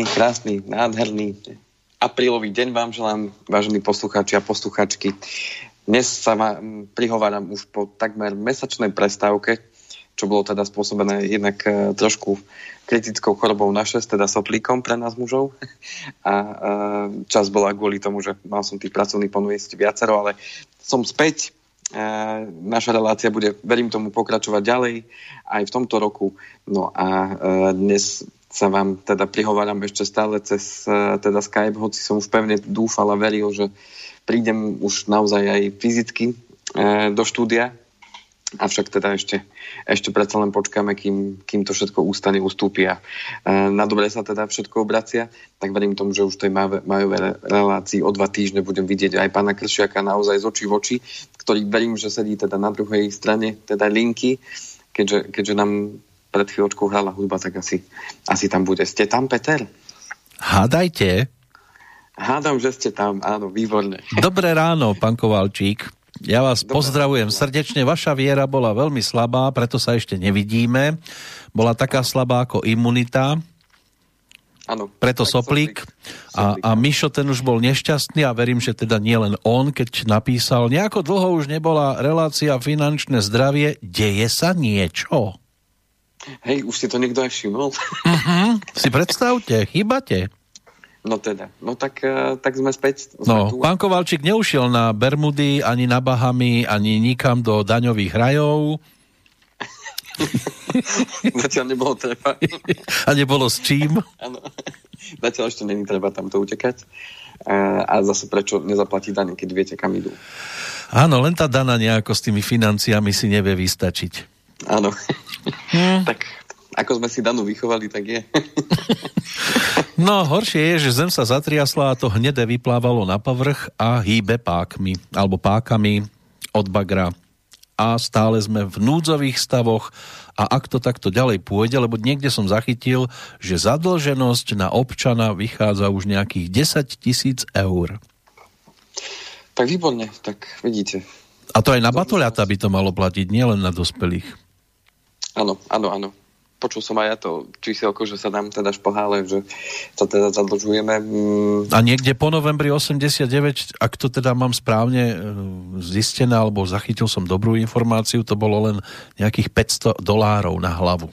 Príjemný, krásny, nádherný aprílový deň vám želám, vážení poslucháči a posluchačky. Dnes sa vám prihováram už po takmer mesačnej prestávke, čo bolo teda spôsobené jednak e, trošku kritickou chorobou na 6, teda soplíkom pre nás mužov. A e, čas bola kvôli tomu, že mal som tých pracovných ponujesť viacero, ale som späť. E, naša relácia bude, verím tomu, pokračovať ďalej aj v tomto roku. No a dnes sa vám teda prihováram ešte stále cez uh, teda Skype, hoci som už pevne dúfal a veril, že prídem už naozaj aj fyzicky uh, do štúdia. Avšak teda ešte, ešte predsa len počkáme, kým, kým to všetko ústane, ustúpia. Uh, na dobre sa teda všetko obracia, tak verím tomu, že už tej majovej relácii o dva týždne budem vidieť aj pána Kršiaka naozaj z očí v oči, ktorý verím, že sedí teda na druhej strane teda linky, keďže, keďže nám pred chvíľočkou hrala hudba, tak asi, asi tam bude. Ste tam, Peter? Hádajte. Hádam, že ste tam, áno, výborne. Dobré ráno, pán Kovalčík. Ja vás Dobré pozdravujem srdečne. Vaša viera bola veľmi slabá, preto sa ešte nevidíme. Bola taká slabá ako imunita. Áno. Preto soplík. A, a Mišo ten už bol nešťastný a verím, že teda nie len on, keď napísal, nejako dlho už nebola relácia finančné zdravie, deje sa niečo? Hej, už si to niekto aj všimol. Uh-huh. Si predstavte, chýbate. No teda, no tak, uh, tak sme späť. Sme no, tu. pán Kovalčík neušiel na Bermudy, ani na Bahamy, ani nikam do daňových rajov. Zatiaľ nebolo treba. A nebolo s čím? Áno. Zatiaľ ešte není treba tamto utekať. A, a zase prečo nezaplatiť dane, keď viete, kam idú. Áno, len tá dana nejako s tými financiami si nevie vystačiť. Áno. Hmm. tak ako sme si Danu vychovali, tak je. no, horšie je, že zem sa zatriasla a to hnedé vyplávalo na povrch a hýbe pákmi, alebo pákami od bagra. A stále sme v núdzových stavoch a ak to takto ďalej pôjde, lebo niekde som zachytil, že zadlženosť na občana vychádza už nejakých 10 tisíc eur. Tak výborne, tak vidíte. A to aj na batoľata by to malo platiť, nielen na dospelých. Áno, áno, áno. Počul som aj ja to číselko, že sa nám teda špohále, že sa teda zadlžujeme. Mm. A niekde po novembri 89, ak to teda mám správne e, zistené, alebo zachytil som dobrú informáciu, to bolo len nejakých 500 dolárov na hlavu.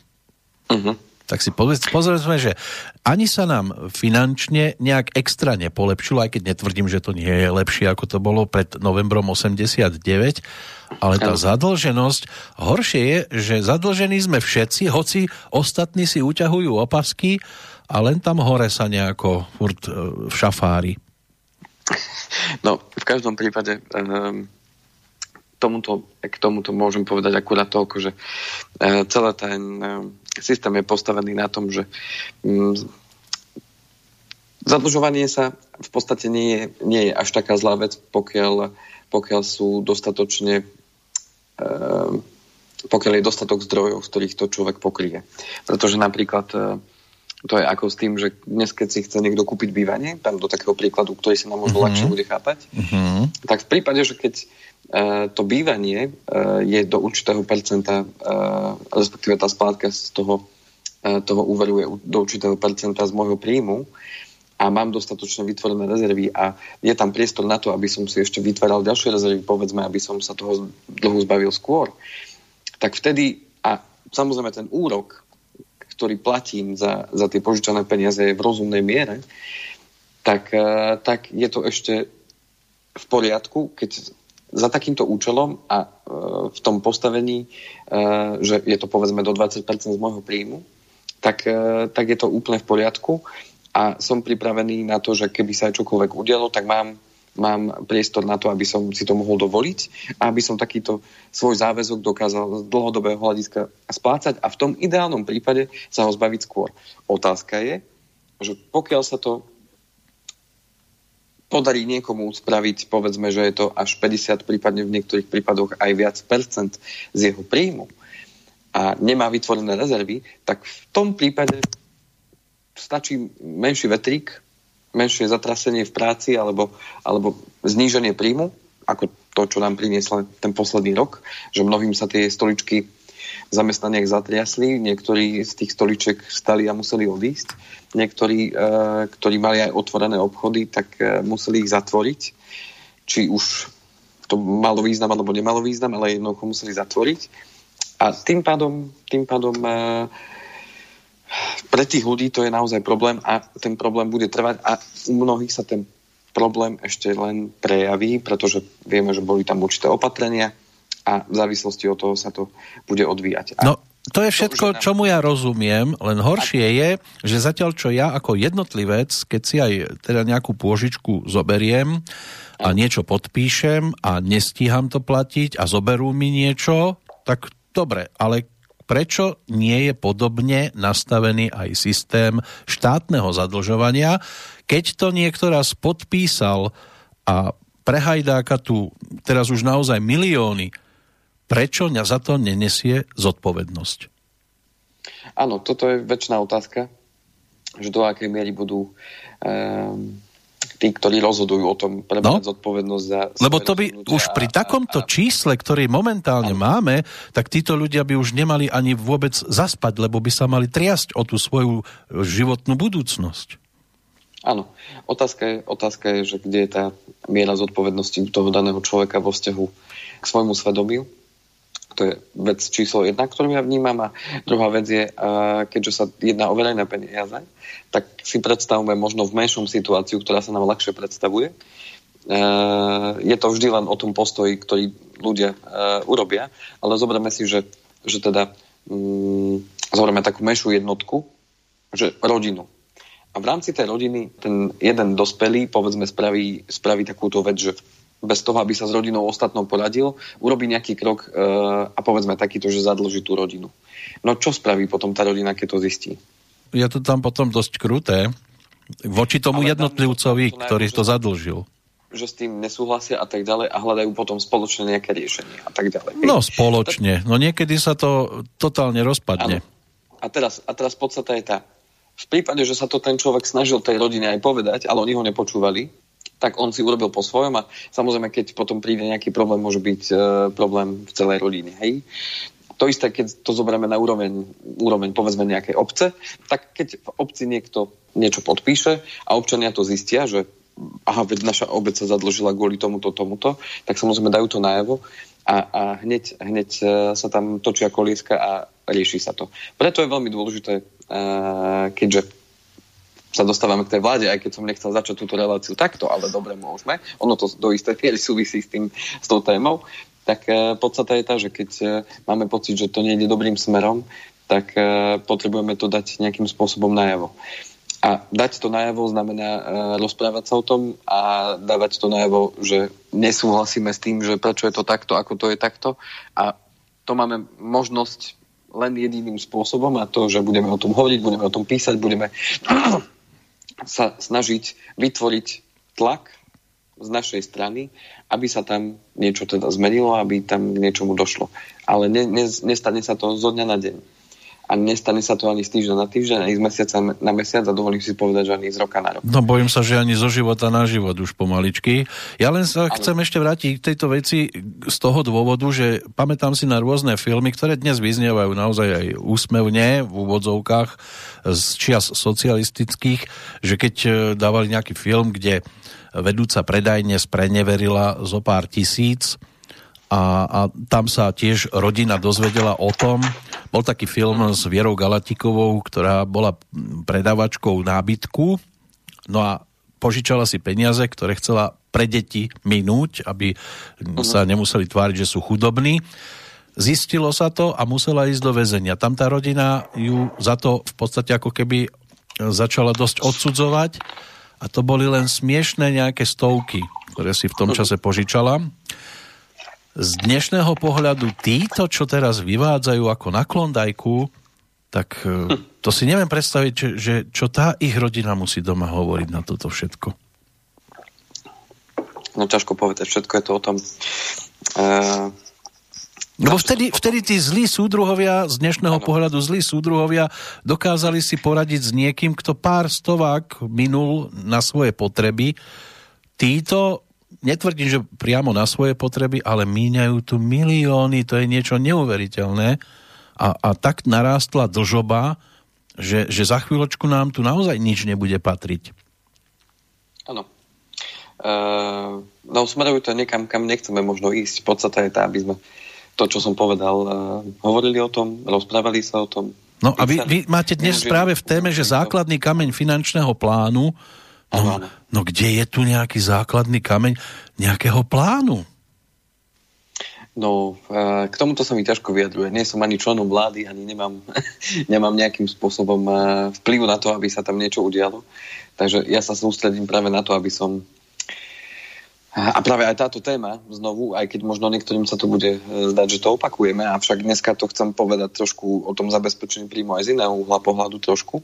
Uh-huh tak si pozrieme, že ani sa nám finančne nejak extra nepolepšilo, aj keď netvrdím, že to nie je lepšie, ako to bolo pred novembrom 89, ale tá zadlženosť, horšie je, že zadlžení sme všetci, hoci ostatní si uťahujú opasky a len tam hore sa nejako furt e, v šafári. No, v každom prípade um, tomuto, k tomuto môžem povedať akurát toľko, že uh, celý ten uh, systém je postavený na tom, že um, zadlžovanie sa v podstate nie je, nie je až taká zlá vec, pokiaľ, pokiaľ sú dostatočne pokiaľ je dostatok zdrojov, z ktorých to človek pokrie. Pretože napríklad uh, to je ako s tým, že dnes, keď si chce niekto kúpiť bývanie, tam do takého príkladu, ktorý sa nám možno mm-hmm. ľahšie bude chápať, mm-hmm. tak v prípade, že keď E, to bývanie e, je do určitého percenta, e, respektíve tá splátka z toho, toho úveru je do určitého percenta z môjho príjmu a mám dostatočne vytvorené rezervy a je tam priestor na to, aby som si ešte vytváral ďalšie rezervy, povedzme, aby som sa toho dlhu zbavil skôr, tak vtedy, a samozrejme ten úrok, ktorý platím za, za tie požičané peniaze je v rozumnej miere, tak, tak je to ešte v poriadku, keď za takýmto účelom a e, v tom postavení, e, že je to povedzme do 20% z môjho príjmu, tak, e, tak je to úplne v poriadku a som pripravený na to, že keby sa aj čokoľvek udialo, tak mám, mám priestor na to, aby som si to mohol dovoliť a aby som takýto svoj záväzok dokázal z dlhodobého hľadiska splácať a v tom ideálnom prípade sa ho zbaviť skôr. Otázka je, že pokiaľ sa to podarí niekomu spraviť, povedzme, že je to až 50, prípadne v niektorých prípadoch aj viac percent z jeho príjmu a nemá vytvorené rezervy, tak v tom prípade stačí menší vetrík, menšie zatrasenie v práci alebo, alebo zníženie príjmu, ako to, čo nám priniesla ten posledný rok, že mnohým sa tie stoličky zamestnaniach zatriasli, niektorí z tých stoličiek stali a museli odísť, niektorí, e, ktorí mali aj otvorené obchody, tak e, museli ich zatvoriť, či už to malo význam alebo nemalo význam, ale jednoducho museli zatvoriť. A tým pádom, tým pádom pre tých ľudí to je naozaj problém a ten problém bude trvať a u mnohých sa ten problém ešte len prejaví, pretože vieme, že boli tam určité opatrenia a v závislosti od toho sa to bude odvíjať. A no, to je všetko, čomu ja rozumiem, len horšie je, že zatiaľ čo ja ako jednotlivec, keď si aj teda nejakú pôžičku zoberiem a niečo podpíšem a nestíham to platiť a zoberú mi niečo, tak dobre, ale prečo nie je podobne nastavený aj systém štátneho zadlžovania, keď to niekto raz podpísal a prehajdáka tu teraz už naozaj milióny, prečo za to nenesie zodpovednosť? Áno, toto je väčšiná otázka, že do akej miery budú um, tí, ktorí rozhodujú o tom, prebrať no, zodpovednosť za... Lebo to by už pri takomto a, a, čísle, ktorý momentálne a, máme, tak títo ľudia by už nemali ani vôbec zaspať, lebo by sa mali triasť o tú svoju životnú budúcnosť. Áno. Otázka je, otázka je, že kde je tá miera zodpovednosti toho daného človeka vo vzťahu k svojmu svedomiu to je vec číslo jedna, ktorú ja vnímam. A druhá vec je, keďže sa jedná o verejné peniaze, tak si predstavme možno v menšom situáciu, ktorá sa nám ľahšie predstavuje. Je to vždy len o tom postoji, ktorý ľudia urobia, ale zoberieme si, že, že teda mm, zoberieme takú menšiu jednotku, že rodinu. A v rámci tej rodiny ten jeden dospelý, povedzme, spraví, spraví takúto vec, že bez toho, aby sa s rodinou ostatnou poradil, urobí nejaký krok e, a povedzme takýto, že zadlží tú rodinu. No čo spraví potom tá rodina, keď to zistí? Je to tam potom dosť kruté voči tomu Ale jednotlivcovi, to, to ktorý to zadlžil že s tým nesúhlasia a tak ďalej a hľadajú potom spoločne nejaké riešenie a tak ďalej. No spoločne, no niekedy sa to totálne rozpadne. Ano. A teraz, a teraz podstata je tá, v prípade, že sa to ten človek snažil tej rodine aj povedať, ale oni ho nepočúvali, tak on si urobil po svojom a samozrejme, keď potom príde nejaký problém, môže byť e, problém v celej rodine. Hej? To isté, keď to zoberieme na úroveň, úroveň povedzme nejakej obce, tak keď v obci niekto niečo podpíše a občania to zistia, že aha, veď naša obec sa zadlžila kvôli tomuto, tomuto, tak samozrejme dajú to najavo a, a hneď, hneď e, sa tam točia kolieska a rieši sa to. Preto je veľmi dôležité, e, keďže sa dostávame k tej vláde, aj keď som nechcel začať túto reláciu takto, ale dobre, môžeme. Ono to do istej miery súvisí s, tým, s tou témou. Tak e, podstata je tá, že keď e, máme pocit, že to nejde dobrým smerom, tak e, potrebujeme to dať nejakým spôsobom najavo. A dať to najavo znamená rozprávať sa o tom a dávať to najavo, že nesúhlasíme s tým, že prečo je to takto, ako to je takto. A to máme možnosť len jediným spôsobom a to, že budeme o tom hovoriť, budeme o tom písať, budeme sa snažiť vytvoriť tlak z našej strany, aby sa tam niečo teda zmenilo, aby tam k niečomu došlo. Ale ne, ne, nestane sa to zo dňa na deň a nestane sa to ani z týždňa na týždeň, ani z mesiaca na mesiac a dovolím si povedať, že ani z roka na rok. No bojím sa, že ani zo života na život už pomaličky. Ja len sa ale... chcem ešte vrátiť k tejto veci z toho dôvodu, že pamätám si na rôzne filmy, ktoré dnes vyznievajú naozaj aj úsmevne v úvodzovkách z čias socialistických, že keď e, dávali nejaký film, kde vedúca predajne spreneverila zo pár tisíc, a, a tam sa tiež rodina dozvedela o tom. Bol taký film s Vierou Galatikovou, ktorá bola predávačkou nábytku, no a požičala si peniaze, ktoré chcela pre deti minúť, aby sa nemuseli tváriť, že sú chudobní. Zistilo sa to a musela ísť do väzenia. Tam tá rodina ju za to v podstate ako keby začala dosť odsudzovať a to boli len smiešné nejaké stovky, ktoré si v tom čase požičala z dnešného pohľadu títo, čo teraz vyvádzajú ako na klondajku, tak e, to si neviem predstaviť, že, že čo tá ich rodina musí doma hovoriť na toto všetko. No ťažko povedať, všetko je to o tom. Uh... Lebo vtedy, vtedy tí zlí súdruhovia, z dnešného ano. pohľadu zlí súdruhovia, dokázali si poradiť s niekým, kto pár stovák minul na svoje potreby. Títo netvrdím, že priamo na svoje potreby, ale míňajú tu milióny, to je niečo neuveriteľné. a, a tak narástla dlžoba, že, že za chvíľočku nám tu naozaj nič nebude patriť. Áno. Uh, no smerujú to niekam, kam nechceme možno ísť. Podstata je tá, aby sme to, čo som povedal, uh, hovorili o tom, rozprávali sa o tom. No a vy, vy máte dnes práve v téme, že základný kameň finančného plánu No, no kde je tu nejaký základný kameň nejakého plánu? No, k tomuto sa mi ťažko vyjadruje. Nie som ani členom vlády, ani nemám, nemám nejakým spôsobom vplyv na to, aby sa tam niečo udialo. Takže ja sa sústredím práve na to, aby som... A práve aj táto téma, znovu, aj keď možno niektorým sa to bude e, zdať, že to opakujeme, avšak dneska to chcem povedať trošku o tom zabezpečení príjmu aj z iného uhla pohľadu trošku.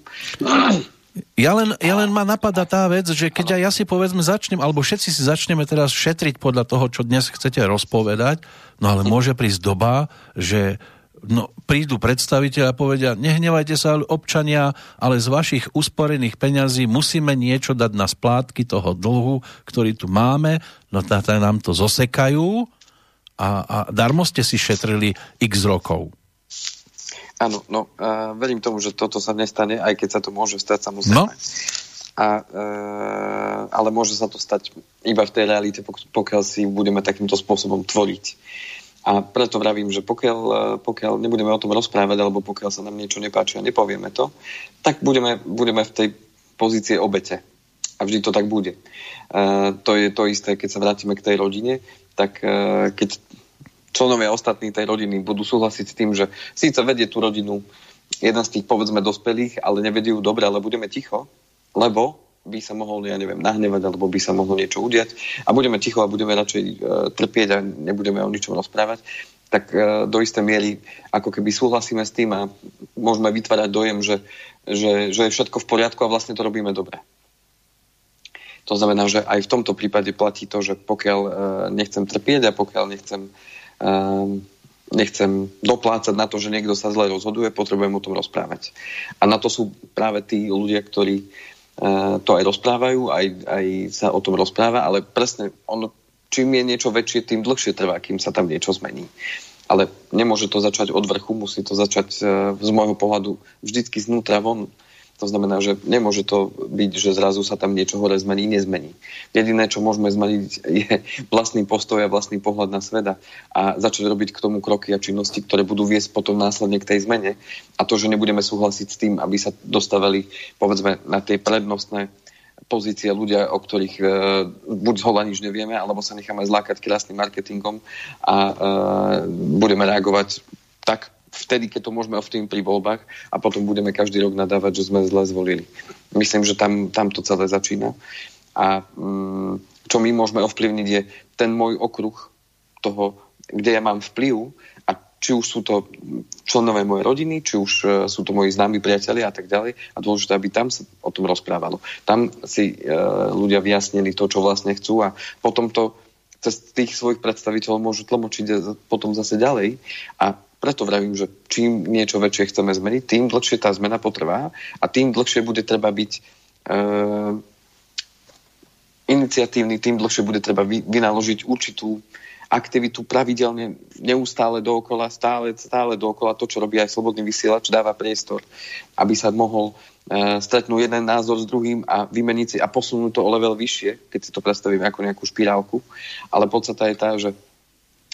Ja len, ja len ma napadá tá vec, že keď aj ja si povedzme začnem, alebo všetci si začneme teraz šetriť podľa toho, čo dnes chcete rozpovedať, no ale môže prísť doba, že no, prídu predstaviteľ a povedia, nehnevajte sa občania, ale z vašich usporených peňazí musíme niečo dať na splátky toho dlhu, ktorý tu máme, no tá nám to zosekajú a, a darmo ste si šetrili x rokov. Áno, no uh, verím tomu, že toto sa nestane, aj keď sa to môže stať samozrejme. No. A, uh, ale môže sa to stať iba v tej realite, pokiaľ si budeme takýmto spôsobom tvoriť. A preto vravím, že pokiaľ, e, pokiaľ nebudeme o tom rozprávať, alebo pokiaľ sa nám niečo nepáči a nepovieme to, tak budeme, budeme v tej pozície obete. A vždy to tak bude. Uh, to je to isté, keď sa vrátime k tej rodine, tak uh, keď členovia ostatní tej rodiny budú súhlasiť s tým, že síce vedie tú rodinu jeden z tých povedzme dospelých, ale nevedie ju dobre, ale budeme ticho, lebo by sa mohol, ja neviem, nahnevať, alebo by sa mohlo niečo udiať a budeme ticho a budeme radšej uh, trpieť a nebudeme o ničom rozprávať, tak uh, do istej miery ako keby súhlasíme s tým a môžeme vytvárať dojem, že, že, že je všetko v poriadku a vlastne to robíme dobre. To znamená, že aj v tomto prípade platí to, že pokiaľ uh, nechcem trpieť a pokiaľ nechcem nechcem doplácať na to, že niekto sa zle rozhoduje, potrebujem o tom rozprávať. A na to sú práve tí ľudia, ktorí uh, to aj rozprávajú, aj, aj sa o tom rozpráva, ale presne ono, čím je niečo väčšie, tým dlhšie trvá, kým sa tam niečo zmení. Ale nemôže to začať od vrchu, musí to začať uh, z môjho pohľadu vždycky znútra von. To znamená, že nemôže to byť, že zrazu sa tam niečo hore zmení, nezmení. Jediné, čo môžeme zmeniť, je vlastný postoj a vlastný pohľad na sveta a začať robiť k tomu kroky a činnosti, ktoré budú viesť potom následne k tej zmene. A to, že nebudeme súhlasiť s tým, aby sa dostavali, povedzme, na tie prednostné pozície ľudia, o ktorých e, buď z nič nevieme, alebo sa necháme zlákať krásnym marketingom a e, budeme reagovať tak vtedy, keď to môžeme ovplyvniť pri voľbách a potom budeme každý rok nadávať, že sme zle zvolili. Myslím, že tam, tam to celé začína. A mm, čo my môžeme ovplyvniť je ten môj okruh toho, kde ja mám vplyv a či už sú to členové mojej rodiny, či už uh, sú to moji známi priatelia a tak ďalej. A dôležité, aby tam sa o tom rozprávalo. Tam si uh, ľudia vyjasnili to, čo vlastne chcú a potom to cez tých svojich predstaviteľov môžu tlmočiť potom zase ďalej. A preto vravím, že čím niečo väčšie chceme zmeniť, tým dlhšie tá zmena potrvá a tým dlhšie bude treba byť e, iniciatívny, tým dlhšie bude treba vy, vynaložiť určitú aktivitu pravidelne, neustále dookola, stále, stále dookola to, čo robí aj slobodný vysielač, dáva priestor, aby sa mohol e, stretnúť jeden názor s druhým a vymeniť si a posunúť to o level vyššie, keď si to predstavíme ako nejakú špirálku. Ale podstata je tá, že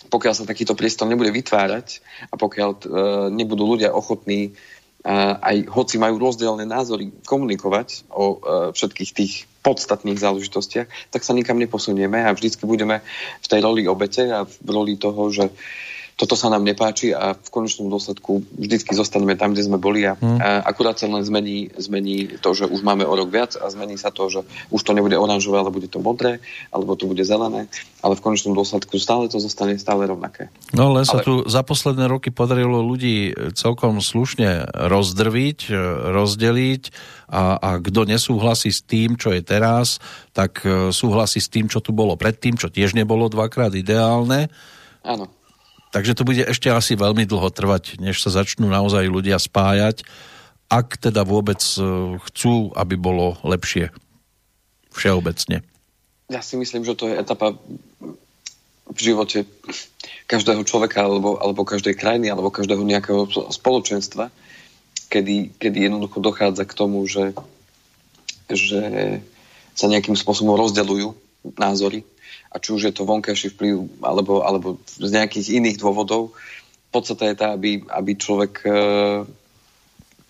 pokiaľ sa takýto priestor nebude vytvárať a pokiaľ uh, nebudú ľudia ochotní uh, aj hoci majú rozdielne názory komunikovať o uh, všetkých tých podstatných záležitostiach, tak sa nikam neposunieme a vždycky budeme v tej roli obete a v roli toho, že uh, toto sa nám nepáči a v konečnom dôsledku vždycky zostaneme tam, kde sme boli a, hmm. a akurát sa len zmení, zmení to, že už máme o rok viac a zmení sa to, že už to nebude oranžové, ale bude to modré, alebo to bude zelené, ale v konečnom dôsledku stále to zostane stále rovnaké. No len sa ale... tu za posledné roky podarilo ľudí celkom slušne rozdrviť, rozdeliť a, a kto nesúhlasí s tým, čo je teraz, tak e, súhlasí s tým, čo tu bolo predtým, čo tiež nebolo dvakrát ideálne. Áno. Takže to bude ešte asi veľmi dlho trvať, než sa začnú naozaj ľudia spájať, ak teda vôbec e, chcú, aby bolo lepšie všeobecne. Ja si myslím, že to je etapa v živote každého človeka alebo, alebo každej krajiny alebo každého nejakého spoločenstva, kedy, kedy jednoducho dochádza k tomu, že, že sa nejakým spôsobom rozdeľujú názory a či už je to vonkajší vplyv alebo, alebo z nejakých iných dôvodov. Podstata je tá, aby, aby človek e,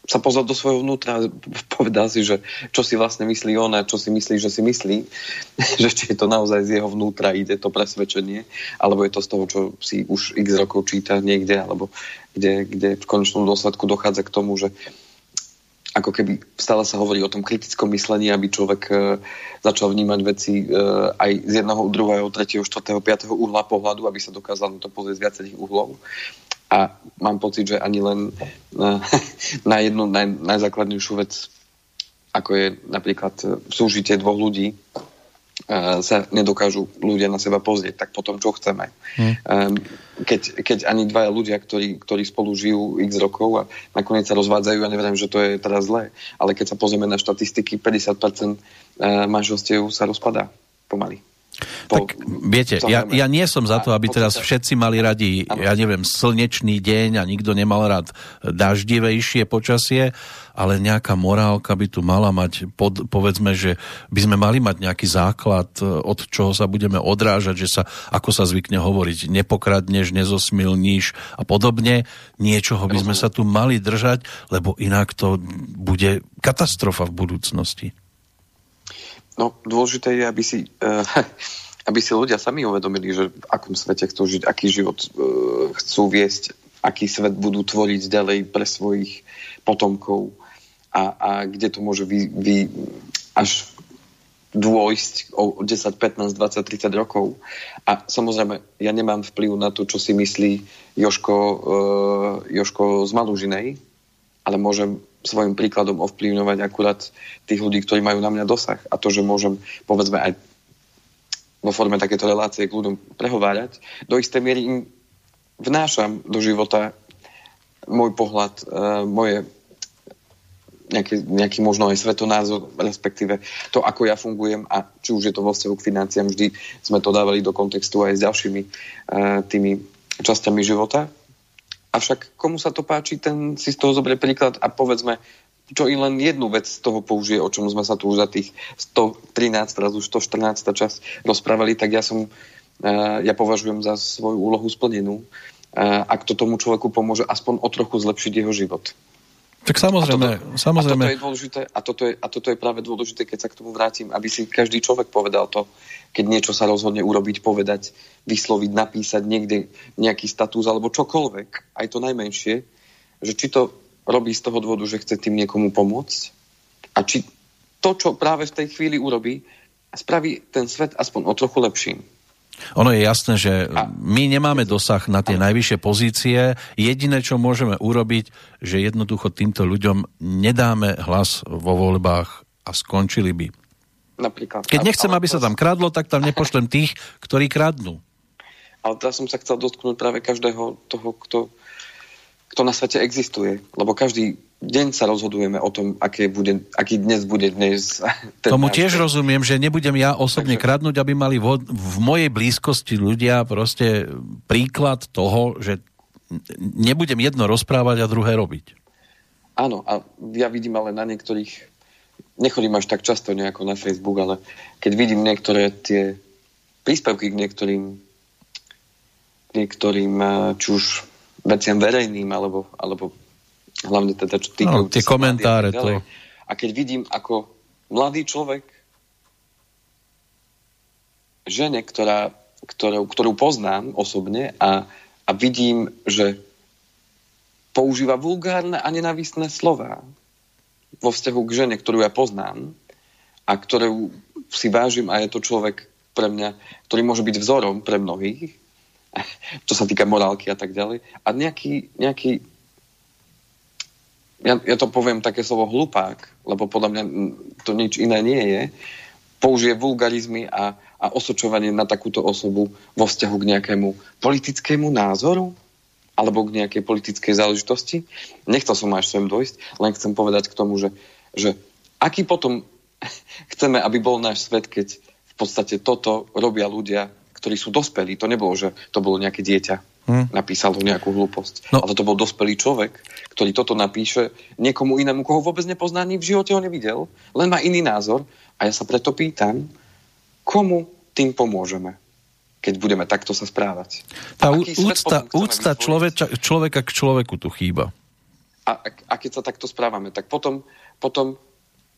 sa pozrel do svojho vnútra a povedal si, že čo si vlastne myslí on a čo si myslí, že si myslí, že či je to naozaj z jeho vnútra ide to presvedčenie, alebo je to z toho, čo si už x rokov číta niekde, alebo kde, kde v konečnom dôsledku dochádza k tomu, že ako keby stále sa hovorí o tom kritickom myslení, aby človek e, začal vnímať veci e, aj z jedného, druhého, tretieho, štvrtého, piatého uhla pohľadu, aby sa dokázal to pozrieť z viacerých uhlov. A mám pocit, že ani len na, na jednu naj, najzákladnejšiu vec, ako je napríklad e, súžitie dvoch ľudí, e, sa nedokážu ľudia na seba pozrieť, tak potom čo chceme. Hmm. Keď, keď ani dvaja ľudia, ktorí, ktorí spolu žijú x rokov a nakoniec sa rozvádzajú, ja neviem, že to je teraz zlé, ale keď sa pozrieme na štatistiky, 50% manželstiev sa rozpadá pomaly. Po, tak viete, ja, ja nie som za to, aby teraz všetci mali radi, ja neviem, slnečný deň a nikto nemal rád daždivejšie počasie, ale nejaká morálka by tu mala mať, pod, povedzme, že by sme mali mať nejaký základ, e, od čoho sa budeme odrážať, že sa, ako sa zvykne hovoriť, nepokradneš, nezosmilníš a podobne. Niečoho by sme sa tu mali držať, lebo inak to bude katastrofa v budúcnosti. No, dôležité je, aby si, uh, aby si ľudia sami uvedomili, že v akom svete chcú žiť, aký život uh, chcú viesť, aký svet budú tvoriť ďalej pre svojich potomkov a, a kde to môže vy, vy až dôjsť o 10, 15, 20, 30 rokov. A samozrejme, ja nemám vplyv na to, čo si myslí Joško, uh, Joško z Malužinej, ale môžem svojim príkladom ovplyvňovať akurát tých ľudí, ktorí majú na mňa dosah. A to, že môžem, povedzme, aj vo forme takéto relácie k ľuďom prehovárať, do istej miery im vnášam do života môj pohľad, uh, moje nejaký, nejaký možno aj svetonázor, respektíve to, ako ja fungujem a či už je to vo vzťahu k financiám, vždy sme to dávali do kontextu aj s ďalšími uh, tými časťami života. Avšak komu sa to páči, ten si z toho zoberie príklad a povedzme, čo i len jednu vec z toho použije, o čom sme sa tu už za tých 113, teraz už 114 čas rozprávali, tak ja som, eh, ja považujem za svoju úlohu splnenú, eh, ak to tomu človeku pomôže aspoň o trochu zlepšiť jeho život. Tak samozrejme, a toto, samozrejme. A toto, je dôležité, a, toto je, a toto je práve dôležité, keď sa k tomu vrátim, aby si každý človek povedal to, keď niečo sa rozhodne urobiť, povedať, vysloviť, napísať niekde nejaký status alebo čokoľvek, aj to najmenšie, že či to robí z toho dôvodu, že chce tým niekomu pomôcť a či to, čo práve v tej chvíli urobí, spraví ten svet aspoň o trochu lepším. Ono je jasné, že my nemáme dosah na tie najvyššie pozície. Jediné, čo môžeme urobiť, že jednoducho týmto ľuďom nedáme hlas vo voľbách a skončili by. Napríklad. Keď nechcem, aby sa tam kradlo, tak tam nepošlem tých, ktorí kradnú. Ale teraz som sa chcel dotknúť práve každého toho, kto, kto na svete existuje. Lebo každý deň sa rozhodujeme o tom, aké bude, aký dnes bude dnes. Ten Tomu tiež rozumiem, že nebudem ja osobne Takže... kradnúť, aby mali vo, v mojej blízkosti ľudia proste príklad toho, že nebudem jedno rozprávať a druhé robiť. Áno, a ja vidím ale na niektorých, nechodím až tak často nejako na Facebook, ale keď vidím niektoré tie príspevky k niektorým niektorým, eh, či už veciam verejným, alebo, alebo hlavne teda čo týkajú no, tie komentáre. To... A keď vidím, ako mladý človek žene, ktorá, ktorú, ktorú poznám osobne a, a vidím, že používa vulgárne a nenavistné slova vo vzťahu k žene, ktorú ja poznám a ktorú si vážim a je to človek pre mňa, ktorý môže byť vzorom pre mnohých, čo sa týka morálky a tak ďalej. A nejaký, nejaký ja, ja to poviem také slovo hlupák, lebo podľa mňa to nič iné nie je, použije vulgarizmy a, a osočovanie na takúto osobu vo vzťahu k nejakému politickému názoru alebo k nejakej politickej záležitosti. Nechcel som až sem dojsť, len chcem povedať k tomu, že, že aký potom chceme, aby bol náš svet, keď v podstate toto robia ľudia, ktorí sú dospelí. To nebolo, že to bolo nejaké dieťa, hmm. napísalo nejakú hlúposť. No. Ale to bol dospelý človek, ktorý toto napíše niekomu inému, koho vôbec nepozná, ani v živote ho nevidel, len má iný názor. A ja sa preto pýtam, komu tým pomôžeme? Keď budeme takto sa správať. Tá úcta, úcta človeka, človeka k človeku tu chýba. A, a keď sa takto správame, tak potom, potom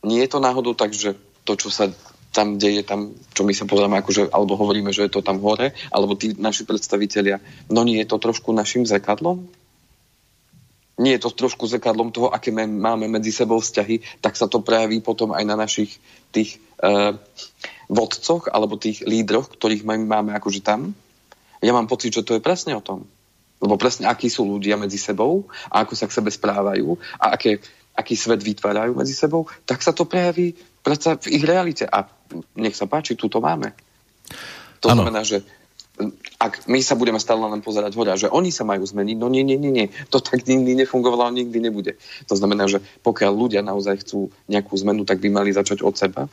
nie je to náhodou tak, že to, čo sa tam deje, tam, čo my sa pozeráme, akože, alebo hovoríme, že je to tam hore, alebo tí naši predstavitelia, no nie je to trošku našim zrkadlom? Nie je to trošku zrkadlom toho, aké máme medzi sebou vzťahy, tak sa to prejaví potom aj na našich tých uh, vodcoch alebo tých lídroch, ktorých máme akože tam. Ja mám pocit, že to je presne o tom. Lebo presne akí sú ľudia medzi sebou a ako sa k sebe správajú a aké, aký svet vytvárajú medzi sebou, tak sa to prejaví predsa v ich realite. A nech sa páči, tu to máme. To ano. znamená, že ak my sa budeme stále len pozerať hore, že oni sa majú zmeniť, no nie, nie, nie, nie. To tak nikdy nefungovalo a nikdy nebude. To znamená, že pokiaľ ľudia naozaj chcú nejakú zmenu, tak by mali začať od seba.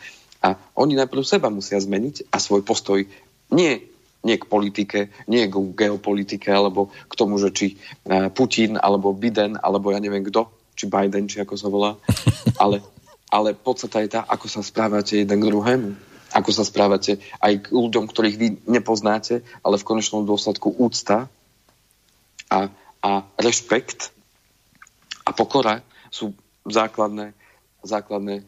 A oni najprv seba musia zmeniť a svoj postoj nie, nie k politike, nie k geopolitike, alebo k tomu, že či e, Putin, alebo Biden, alebo ja neviem kto, či Biden, či ako sa volá, ale ale podstata je tá, ako sa správate jeden k druhému. Ako sa správate aj k ľuďom, ktorých vy nepoznáte, ale v konečnom dôsledku úcta a, a rešpekt a pokora sú základné, základné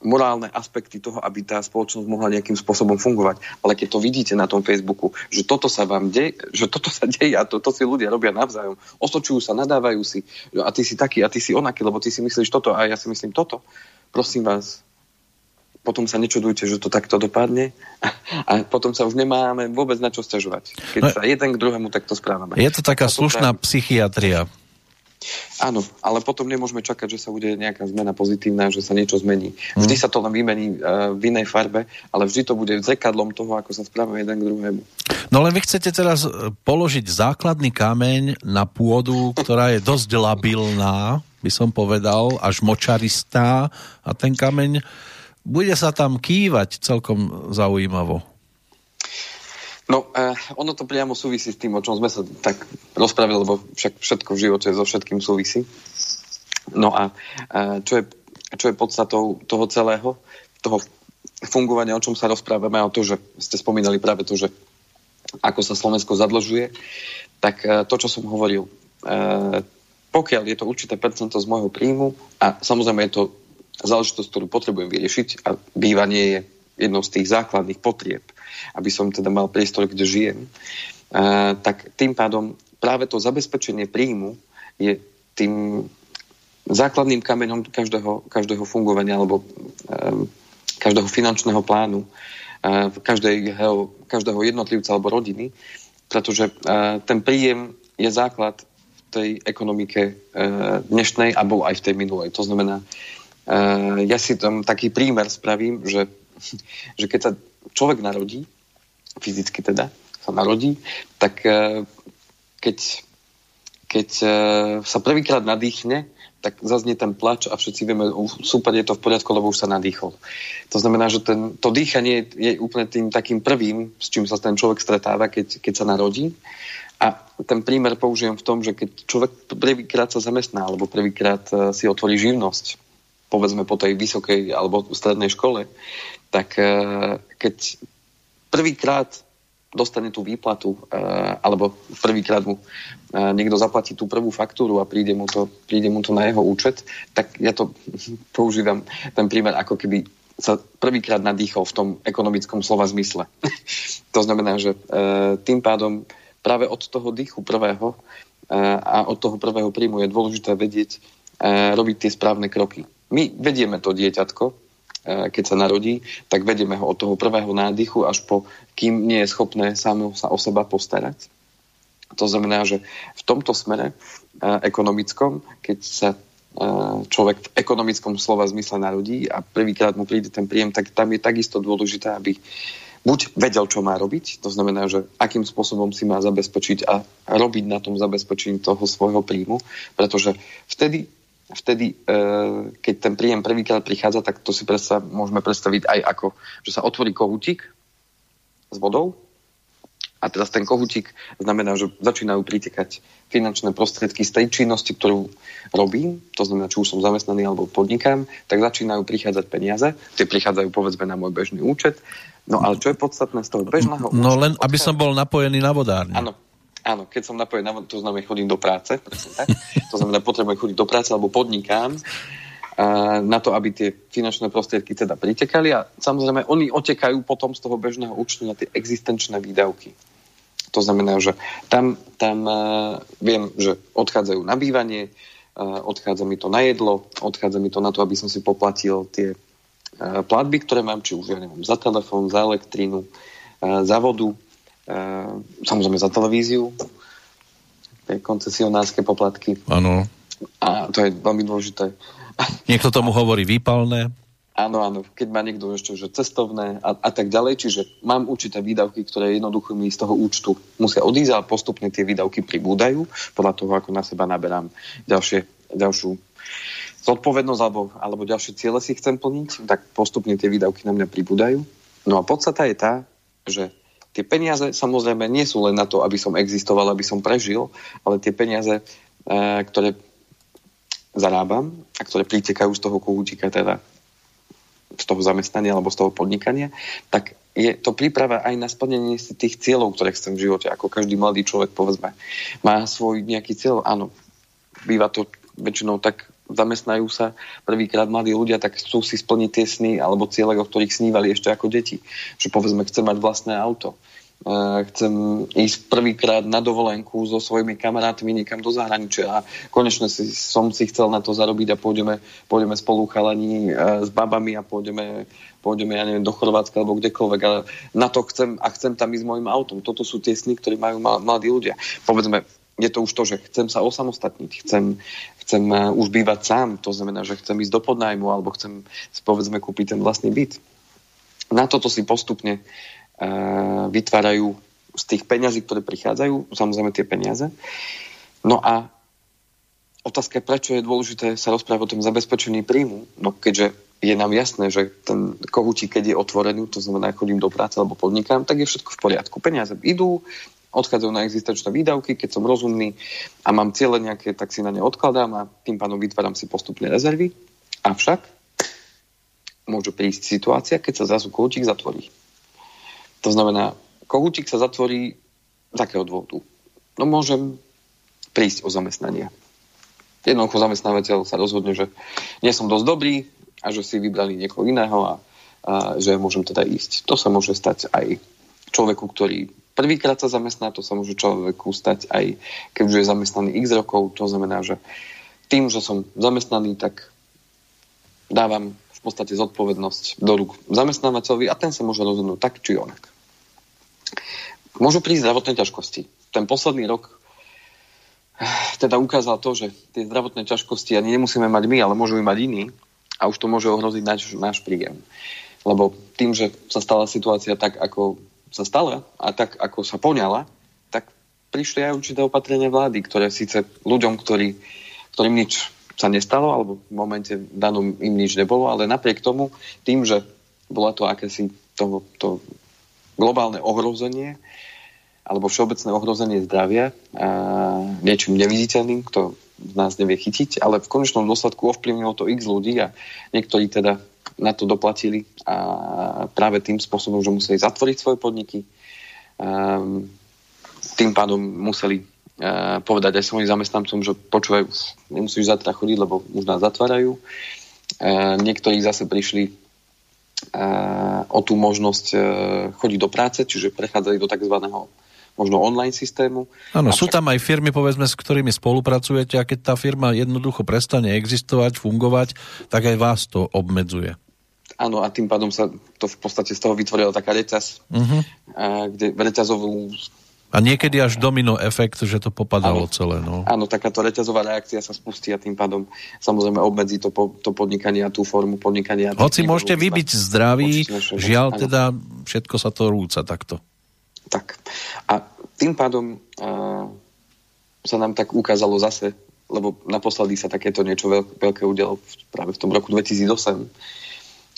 morálne aspekty toho, aby tá spoločnosť mohla nejakým spôsobom fungovať. Ale keď to vidíte na tom Facebooku, že toto sa vám deje, že toto sa deje a toto si ľudia robia navzájom, osočujú sa, nadávajú si a ty si taký a ty si onaký, lebo ty si myslíš toto a ja si myslím toto. Prosím vás, potom sa nečudujte, že to takto dopadne a potom sa už nemáme vôbec na čo stiažovať. Keď no, sa jeden k druhému takto správame. Je to taká slušná psychiatria. Áno, ale potom nemôžeme čakať, že sa bude nejaká zmena pozitívna, že sa niečo zmení. Vždy mm. sa to len vymení uh, v inej farbe, ale vždy to bude zrkadlom toho, ako sa správame jeden k druhému. No len vy chcete teraz e, položiť základný kameň na pôdu, ktorá je dosť labilná, by som povedal, až močaristá a ten kameň bude sa tam kývať celkom zaujímavo. No, uh, ono to priamo súvisí s tým, o čom sme sa tak rozprávili, lebo však všetko v živote so všetkým súvisí. No a uh, čo, je, čo je podstatou toho celého, toho fungovania, o čom sa rozprávame, a to, že ste spomínali práve to, že ako sa Slovensko zadlžuje, tak uh, to, čo som hovoril, uh, pokiaľ je to určité percento z môjho príjmu a samozrejme je to záležitosť, ktorú potrebujem vyriešiť a bývanie je jednou z tých základných potrieb, aby som teda mal priestor, kde žijem, uh, tak tým pádom práve to zabezpečenie príjmu je tým základným kameňom každého, každého fungovania alebo um, každého finančného plánu, uh, každého, každého jednotlivca alebo rodiny, pretože uh, ten príjem je základ v tej ekonomike uh, dnešnej a bol aj v tej minulej. To znamená, uh, ja si tam taký prímer spravím, že, že keď sa človek narodí, fyzicky teda, sa narodí, tak e, keď, keď e, sa prvýkrát nadýchne, tak zaznie ten plač a všetci vieme, super, je to v poriadku, lebo už sa nadýchol. To znamená, že ten, to dýchanie je úplne tým takým prvým, s čím sa ten človek stretáva, keď, keď sa narodí. A ten prímer použijem v tom, že keď človek prvýkrát sa zamestná alebo prvýkrát e, si otvorí živnosť, povedzme po tej vysokej alebo strednej škole, tak keď prvýkrát dostane tú výplatu uh, alebo prvýkrát mu uh, niekto zaplatí tú prvú faktúru a príde mu, to, príde mu to na jeho účet, tak ja to používam ten prímer ako keby sa prvýkrát nadýchol v tom ekonomickom slova zmysle. to znamená, že tým pádom práve od toho dýchu prvého a od toho prvého príjmu je dôležité vedieť robiť tie správne kroky. My vedieme to dieťatko, keď sa narodí, tak vedieme ho od toho prvého nádychu až po, kým nie je schopné samo sa o seba postarať. To znamená, že v tomto smere e, ekonomickom, keď sa e, človek v ekonomickom slova zmysle narodí a prvýkrát mu príde ten príjem, tak tam je takisto dôležité, aby buď vedel, čo má robiť, to znamená, že akým spôsobom si má zabezpečiť a robiť na tom zabezpečení toho svojho príjmu, pretože vtedy vtedy, e, keď ten príjem prvýkrát prichádza, tak to si predstav, môžeme predstaviť aj ako, že sa otvorí kohútik s vodou a teraz ten kohutík znamená, že začínajú pritekať finančné prostriedky z tej činnosti, ktorú robím, to znamená, či už som zamestnaný alebo podnikám, tak začínajú prichádzať peniaze. Tie prichádzajú povedzme na môj bežný účet. No ale čo je podstatné z toho bežného No účet, len, aby som bol napojený na vodárne. Áno, Áno, keď som napojený na to znamená, chodím do práce, presne tak. To znamená, potrebujem chodiť do práce alebo podnikám na to, aby tie finančné prostriedky teda pritekali a samozrejme oni otekajú potom z toho bežného účtu na tie existenčné výdavky. To znamená, že tam, tam uh, viem, že odchádzajú na bývanie, uh, odchádza mi to na jedlo, odchádza mi to na to, aby som si poplatil tie uh, platby, ktoré mám, či už ja neviem, za telefón, za elektrínu, za vodu, samozrejme za televíziu, tie koncesionárske poplatky. Áno. A to je veľmi dôležité. Niekto tomu hovorí výpalné. Áno, áno, keď má niekto ešte že cestovné a, a tak ďalej, čiže mám určité výdavky, ktoré jednoducho mi z toho účtu musia odísť a postupne tie výdavky pribúdajú podľa toho, ako na seba naberám ďalšie, ďalšiu zodpovednosť alebo, alebo ďalšie ciele si chcem plniť, tak postupne tie výdavky na mňa pribúdajú. No a podstata je tá, že tie peniaze samozrejme nie sú len na to, aby som existoval, aby som prežil, ale tie peniaze, e, ktoré zarábam a ktoré pritekajú z toho kohúčika teda z toho zamestnania alebo z toho podnikania, tak je to príprava aj na splnenie si tých cieľov, ktoré chcem v živote, ako každý mladý človek, povedzme. Má svoj nejaký cieľ, áno. Býva to väčšinou tak, zamestnajú sa prvýkrát mladí ľudia, tak chcú si splniť tie sny alebo ciele, o ktorých snívali ešte ako deti. Že povedzme, chcem mať vlastné auto chcem ísť prvýkrát na dovolenku so svojimi kamarátmi niekam do zahraničia a konečne si, som si chcel na to zarobiť a pôjdeme, pôjdeme spolu chalani e, s babami a pôjdeme, pôjdeme ja neviem, do Chorvátska alebo kdekoľvek, ale na to chcem a chcem tam ísť s mojim autom. Toto sú tie sny, ktoré majú mladí ľudia. Povedzme, je to už to, že chcem sa osamostatniť, chcem, chcem e, už bývať sám, to znamená, že chcem ísť do podnájmu alebo chcem povedzme kúpiť ten vlastný byt. Na toto si postupne vytvárajú z tých peňazí, ktoré prichádzajú, samozrejme tie peniaze. No a otázka je, prečo je dôležité sa rozprávať o tom zabezpečení príjmu. No keďže je nám jasné, že ten kohútik, keď je otvorený, to znamená, chodím do práce alebo podnikám, tak je všetko v poriadku. Peniaze idú, odchádzajú na existenčné výdavky, keď som rozumný a mám cieľe nejaké, tak si na ne odkladám a tým pádom vytváram si postupne rezervy. Avšak môže prísť situácia, keď sa zrazu kohútik zatvorí. To znamená, kohútik sa zatvorí z akého dôvodu? No môžem prísť o zamestnanie. Jednoducho zamestnávateľ sa rozhodne, že nie som dosť dobrý a že si vybrali niekoho iného a, a že môžem teda ísť. To sa môže stať aj človeku, ktorý prvýkrát sa zamestná, to sa môže človeku stať aj keď už je zamestnaný x rokov. To znamená, že tým, že som zamestnaný, tak dávam v podstate zodpovednosť do rúk zamestnávateľovi a ten sa môže rozhodnúť tak či onak. Môžu prísť zdravotné ťažkosti. Ten posledný rok eh, teda ukázal to, že tie zdravotné ťažkosti ani nemusíme mať my, ale môžu mať iní a už to môže ohroziť náš, náš príjem. Lebo tým, že sa stala situácia tak, ako sa stala a tak, ako sa poňala, tak prišli aj určité opatrenia vlády, ktoré síce ľuďom, ktorí, ktorým nič sa nestalo, alebo v momente danom im nič nebolo, ale napriek tomu, tým, že bola to akési to, to globálne ohrozenie, alebo všeobecné ohrozenie zdravia a niečím neviditeľným, kto z nás nevie chytiť, ale v konečnom dôsledku ovplyvnilo to x ľudí a niektorí teda na to doplatili a práve tým spôsobom, že museli zatvoriť svoje podniky, tým pádom museli povedať aj svojim zamestnancom, že počúvajú, nemusíš zatra chodiť, lebo už nás zatvárajú. Niektorí zase prišli o tú možnosť e, chodiť do práce, čiže prechádzali do tzv. možno online systému. Áno, sú tam aj firmy, povedzme, s ktorými spolupracujete a keď tá firma jednoducho prestane existovať, fungovať, tak aj vás to obmedzuje. Áno, a tým pádom sa to v podstate z toho vytvorila taká reťaz, uh-huh. kde reťazovú a niekedy až domino efekt, že to popadalo áno, celé. No. Áno, takáto reťazová reakcia sa spustí a tým pádom samozrejme obmedzí to, po, to podnikanie a tú formu podnikania. Hoci môžete vybiť zdraví, žiaľ áno. teda všetko sa to rúca takto. Tak. A tým pádom uh, sa nám tak ukázalo zase, lebo naposledy sa takéto niečo veľké udialo práve v tom roku 2008,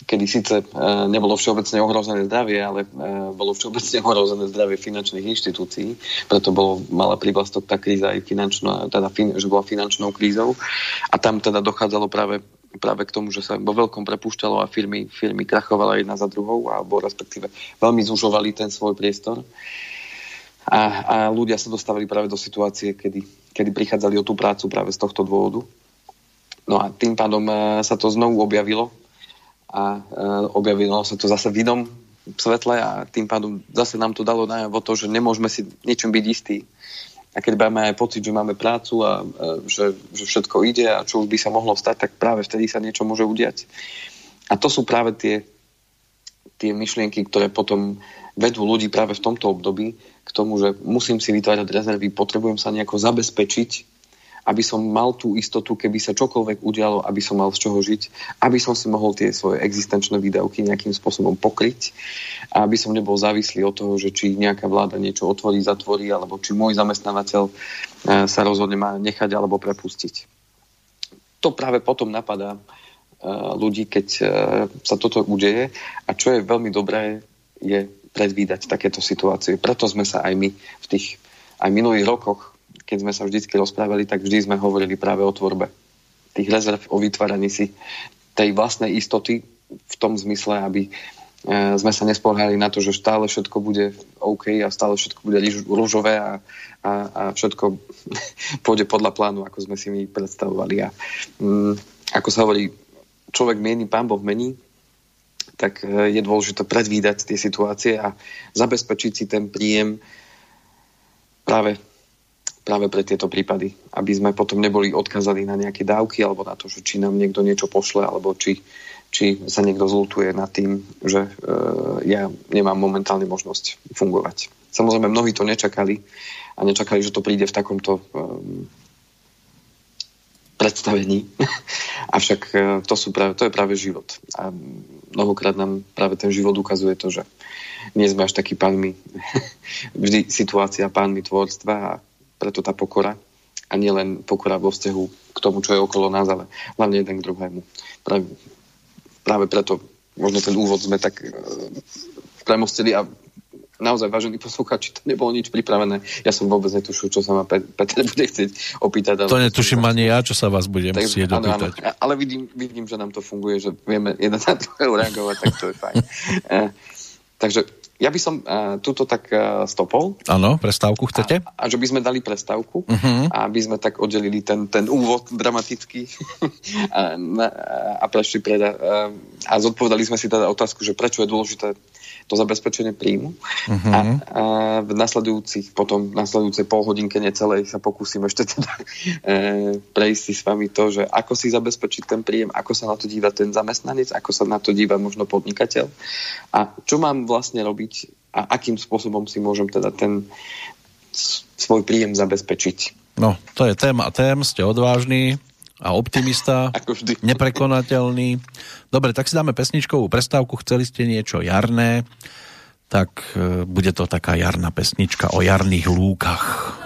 kedy síce e, nebolo všeobecne ohrozené zdravie, ale e, bolo všeobecne ohrozené zdravie finančných inštitúcií, preto bolo, mala prívlastok tá kríza aj finančná, teda fin, že bola finančnou krízou a tam teda dochádzalo práve práve k tomu, že sa vo veľkom prepúšťalo a firmy, firmy krachovali jedna za druhou, alebo respektíve veľmi zužovali ten svoj priestor. A, a ľudia sa dostávali práve do situácie, kedy, kedy prichádzali o tú prácu práve z tohto dôvodu. No a tým pádom e, sa to znovu objavilo a e, objavilo sa to zase v inom svetle a tým pádom zase nám to dalo najavo to, že nemôžeme si niečím byť istí. A keď máme aj pocit, že máme prácu a, e, že, že všetko ide a čo už by sa mohlo stať, tak práve vtedy sa niečo môže udiať. A to sú práve tie, tie myšlienky, ktoré potom vedú ľudí práve v tomto období k tomu, že musím si vytvárať rezervy, potrebujem sa nejako zabezpečiť, aby som mal tú istotu, keby sa čokoľvek udialo, aby som mal z čoho žiť, aby som si mohol tie svoje existenčné výdavky nejakým spôsobom pokryť a aby som nebol závislý od toho, že či nejaká vláda niečo otvorí, zatvorí, alebo či môj zamestnávateľ e, sa rozhodne má nechať alebo prepustiť. To práve potom napadá e, ľudí, keď e, sa toto udeje a čo je veľmi dobré, je predvídať takéto situácie. Preto sme sa aj my v tých aj minulých rokoch keď sme sa vždy rozprávali, tak vždy sme hovorili práve o tvorbe tých rezerv, o vytváraní si tej vlastnej istoty v tom zmysle, aby e, sme sa nespohali na to, že stále všetko bude OK a stále všetko bude rúžové a, a, a všetko pôjde podľa plánu, ako sme si my predstavovali. A um, ako sa hovorí, človek mieni, pán Boh mení, tak e, je dôležité predvídať tie situácie a zabezpečiť si ten príjem práve práve pre tieto prípady, aby sme potom neboli odkázali na nejaké dávky alebo na to, že či nám niekto niečo pošle alebo či, či sa niekto zlutuje nad tým, že e, ja nemám momentálne možnosť fungovať. Samozrejme, mnohí to nečakali a nečakali, že to príde v takomto e, predstavení. Avšak e, to, sú práve, to je práve život. A mnohokrát nám práve ten život ukazuje to, že nie sme až takí pánmi. Vždy situácia pánmi tvorstva a preto tá pokora a nielen pokora vo vzťahu k tomu, čo je okolo nás, ale hlavne jeden k druhému. Práve, práve preto možno ten úvod sme tak e, premostili a naozaj, vážení poslucháči, to nebolo nič pripravené. Ja som vôbec netušil, čo sa ma Peter bude chcieť opýtať. To netuším ani ja, čo sa vás budem tak, chcieť áno, opýtať. Áno, ale vidím, vidím, že nám to funguje, že vieme jeden na druhého reagovať, tak to je fajn. e, takže ja by som uh, túto tak uh, stopol. Áno, prestávku chcete? A, a že by sme dali prestávku, uh-huh. a aby sme tak oddelili ten, ten úvod dramatický a, a prešli preda, uh, a zodpovedali sme si teda otázku, že prečo je dôležité to zabezpečenie príjmu. Uh-huh. A, a v nasledujúcich, potom v nasledujúcej polhodinke necelej sa pokúsim ešte teda e, prejsť si s vami to, že ako si zabezpečiť ten príjem, ako sa na to díva ten zamestnanec, ako sa na to díva možno podnikateľ a čo mám vlastne robiť a akým spôsobom si môžem teda ten svoj príjem zabezpečiť. No, to je téma tém, ste odvážni, a optimista, neprekonateľný. Dobre, tak si dáme pesničkovú prestávku, chceli ste niečo jarné, tak e, bude to taká jarná pesnička o jarných lúkach.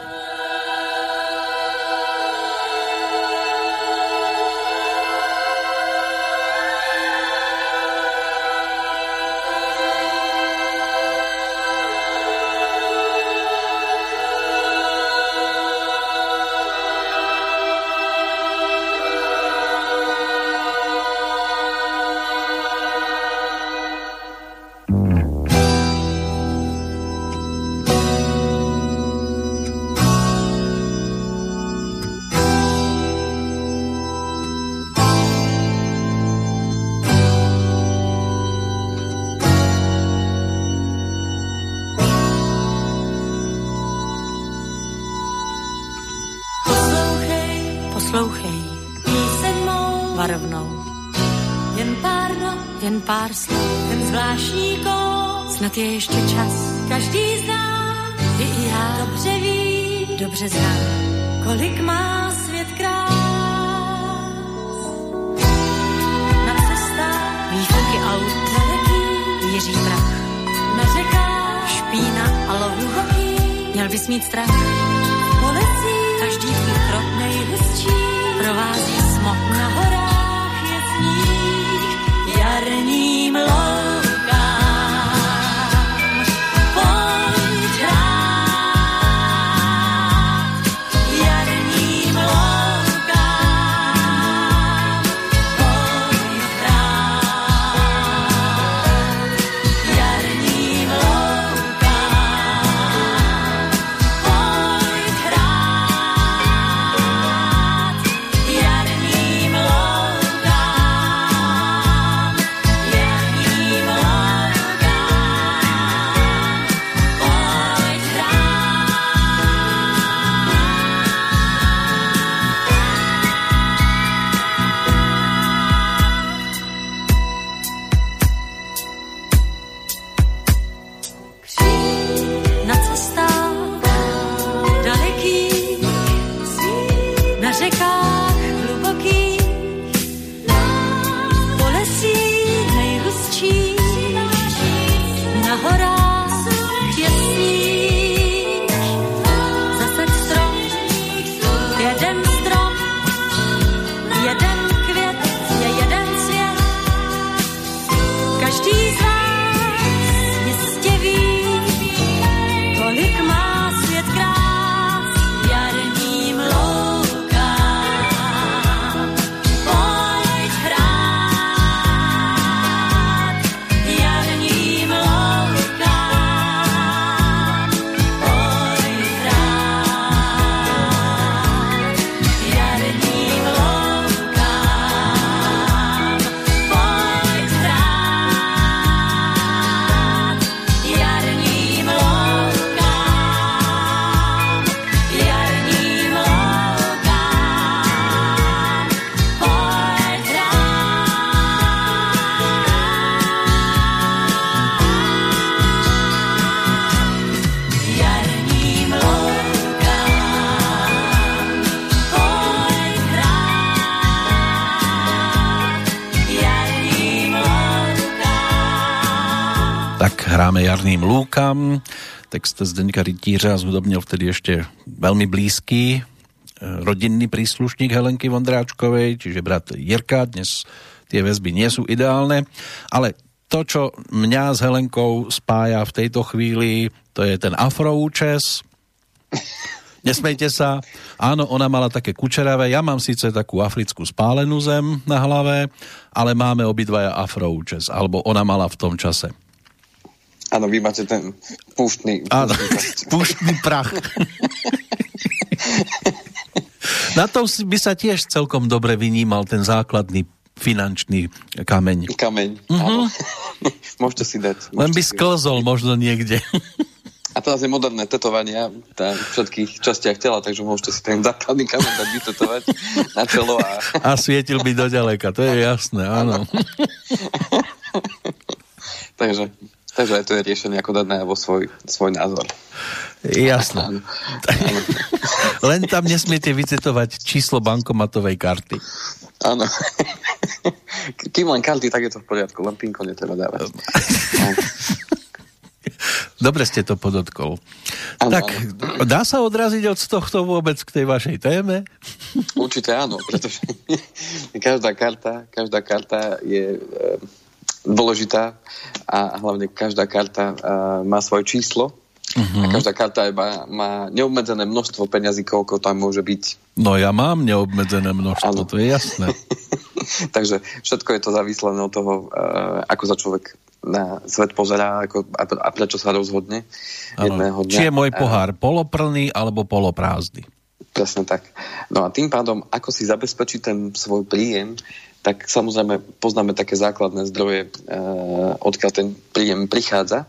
Hráme Jarným lúkam. Text Zdeňka Rytířa zhudobnil vtedy ešte veľmi blízky e, rodinný príslušník Helenky Vondráčkovej, čiže brat Jirka. Dnes tie väzby nie sú ideálne, ale to, čo mňa s Helenkou spája v tejto chvíli, to je ten afroúčes. Nesmejte sa. Áno, ona mala také kučeravé. Ja mám síce takú africkú spálenú zem na hlave, ale máme obidvaja afroúčes. Alebo ona mala v tom čase. Áno, vy máte ten púštny... Áno, púštny prach. Na tom by sa tiež celkom dobre vynímal ten základný finančný kameň. Kameň, uh-huh. áno. Môžete si dať. Môžete Len by sklzol možno niekde. A teraz je moderné tetovania tá, v všetkých častiach tela, takže môžete si ten základný kameň dať vytetovať na čelo. A... a svietil by do ďaleka, to je jasné, áno. takže Takže to je riešenie, ako dať najavo svoj, svoj názor. Jasné. Len tam nesmiete vycitovať číslo bankomatovej karty. Áno. Kým len karty, tak je to v poriadku. Len pinko netreba dávať. Dobre ste to podotkol. Ano, tak, ano. dá sa odraziť od tohto vôbec k tej vašej téme? Určite áno, pretože každá karta, každá karta je dôležitá a hlavne každá karta uh, má svoje číslo uh-huh. a každá karta má, má neobmedzené množstvo peňazí, koľko tam môže byť. No ja mám neobmedzené množstvo, ano. to je jasné. Takže všetko je to závislé od toho, uh, ako sa človek na svet pozerá ako, a, a prečo sa rozhodne jedného dňa. Či je môj pohár poloplný alebo poloprázdny. Presne tak. No a tým pádom, ako si zabezpečiť ten svoj príjem, tak samozrejme poznáme také základné zdroje, eh, odkiaľ ten príjem prichádza.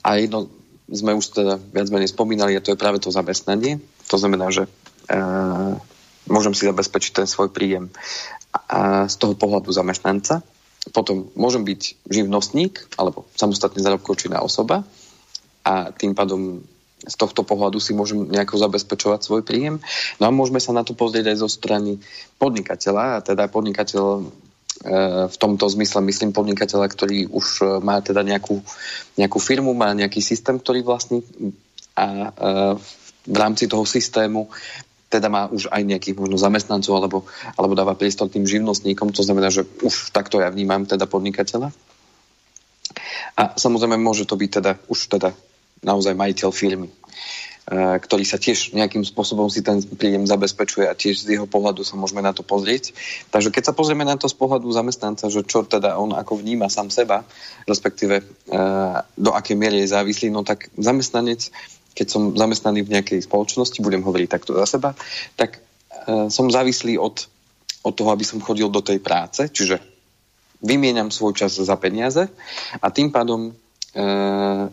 A jedno sme už teda viac menej spomínali, a to je práve to zamestnanie. To znamená, že eh, môžem si zabezpečiť ten svoj príjem a z toho pohľadu zamestnanca. Potom môžem byť živnostník alebo samostatne zárobkovčinná osoba a tým pádom z tohto pohľadu si môžem nejako zabezpečovať svoj príjem. No a môžeme sa na to pozrieť aj zo strany podnikateľa, a teda podnikateľ e, v tomto zmysle myslím podnikateľa, ktorý už e, má teda nejakú, nejakú firmu, má nejaký systém, ktorý vlastní a e, v rámci toho systému teda má už aj nejakých možno zamestnancov alebo, alebo dáva priestor tým živnostníkom, to znamená, že už takto ja vnímam teda podnikateľa. A samozrejme môže to byť teda už teda naozaj majiteľ firmy, e, ktorý sa tiež nejakým spôsobom si ten príjem zabezpečuje a tiež z jeho pohľadu sa môžeme na to pozrieť. Takže keď sa pozrieme na to z pohľadu zamestnanca, že čo teda on ako vníma sám seba, respektíve e, do akej miery je závislý, no tak zamestnanec, keď som zamestnaný v nejakej spoločnosti, budem hovoriť takto za seba, tak e, som závislý od, od toho, aby som chodil do tej práce, čiže vymieňam svoj čas za peniaze a tým pádom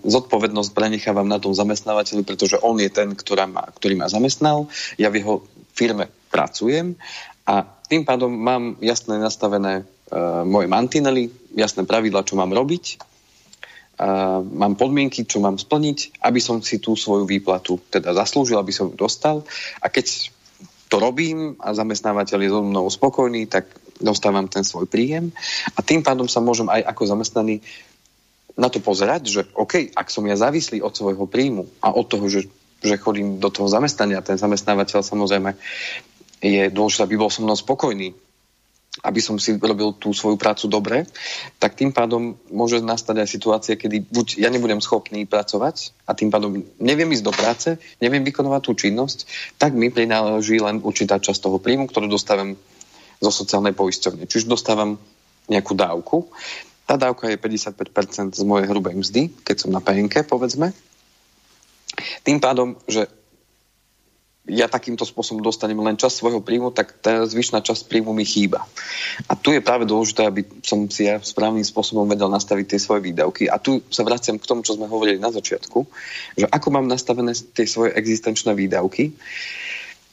zodpovednosť prenechávam na tom zamestnávateľi, pretože on je ten, ktorá ma, ktorý ma zamestnal, ja v jeho firme pracujem a tým pádom mám jasné nastavené uh, moje mantinely, jasné pravidla, čo mám robiť, uh, mám podmienky, čo mám splniť, aby som si tú svoju výplatu teda zaslúžil, aby som ju dostal. A keď to robím a zamestnávateľ je so mnou spokojný, tak dostávam ten svoj príjem. A tým pádom sa môžem aj ako zamestnaný na to pozerať, že OK, ak som ja závislý od svojho príjmu a od toho, že, že chodím do toho zamestnania, ten zamestnávateľ samozrejme je dôležité, aby bol so mnou spokojný, aby som si robil tú svoju prácu dobre, tak tým pádom môže nastať aj situácia, kedy buď ja nebudem schopný pracovať a tým pádom neviem ísť do práce, neviem vykonovať tú činnosť, tak mi prináleží len určitá časť toho príjmu, ktorú dostávam zo sociálnej poisťovne. Čiže dostávam nejakú dávku tá dávka je 55% z mojej hrubej mzdy, keď som na PNK, povedzme. Tým pádom, že ja takýmto spôsobom dostanem len čas svojho príjmu, tak tá zvyšná časť príjmu mi chýba. A tu je práve dôležité, aby som si ja správnym spôsobom vedel nastaviť tie svoje výdavky. A tu sa vraciam k tomu, čo sme hovorili na začiatku, že ako mám nastavené tie svoje existenčné výdavky,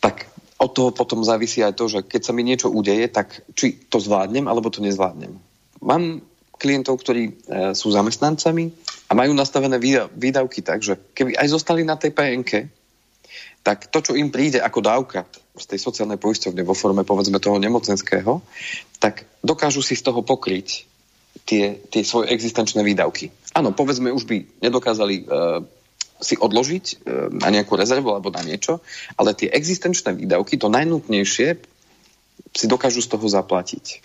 tak od toho potom závisí aj to, že keď sa mi niečo udeje, tak či to zvládnem, alebo to nezvládnem. Mám klientov, ktorí e, sú zamestnancami a majú nastavené výdavky tak, že keby aj zostali na tej PNK, tak to, čo im príde ako dávka z tej sociálnej poisťovne vo forme povedzme toho nemocenského, tak dokážu si z toho pokryť tie, tie svoje existenčné výdavky. áno, povedzme, už by nedokázali uh, si odložiť uh, na nejakú rezervu alebo na niečo, ale tie existenčné výdavky, to najnutnejšie, si dokážu z toho zaplatiť.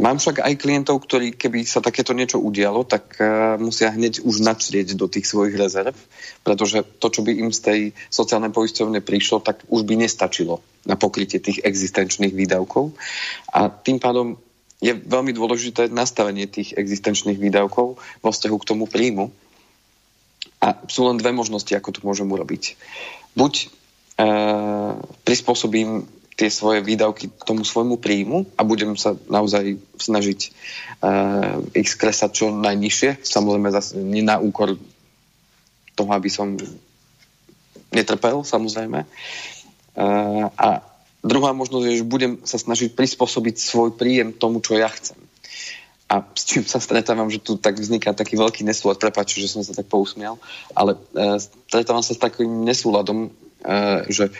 Mám však aj klientov, ktorí, keby sa takéto niečo udialo, tak uh, musia hneď už načrieť do tých svojich rezerv, pretože to, čo by im z tej sociálnej poisťovne prišlo, tak už by nestačilo na pokrytie tých existenčných výdavkov. A tým pádom je veľmi dôležité nastavenie tých existenčných výdavkov vo vzťahu k tomu príjmu. A sú len dve možnosti, ako to môžem urobiť. Buď uh, prispôsobím tie svoje výdavky tomu svojmu príjmu a budem sa naozaj snažiť uh, ich skresať čo najnižšie. Samozrejme zase nie na úkor toho, aby som netrpel, samozrejme. Uh, a druhá možnosť je, že budem sa snažiť prispôsobiť svoj príjem tomu, čo ja chcem. A s čím sa stretávam, že tu tak vzniká taký veľký nesúlad, prepáč, že som sa tak pousmial, ale uh, stretávam sa s takým nesúladom, uh, že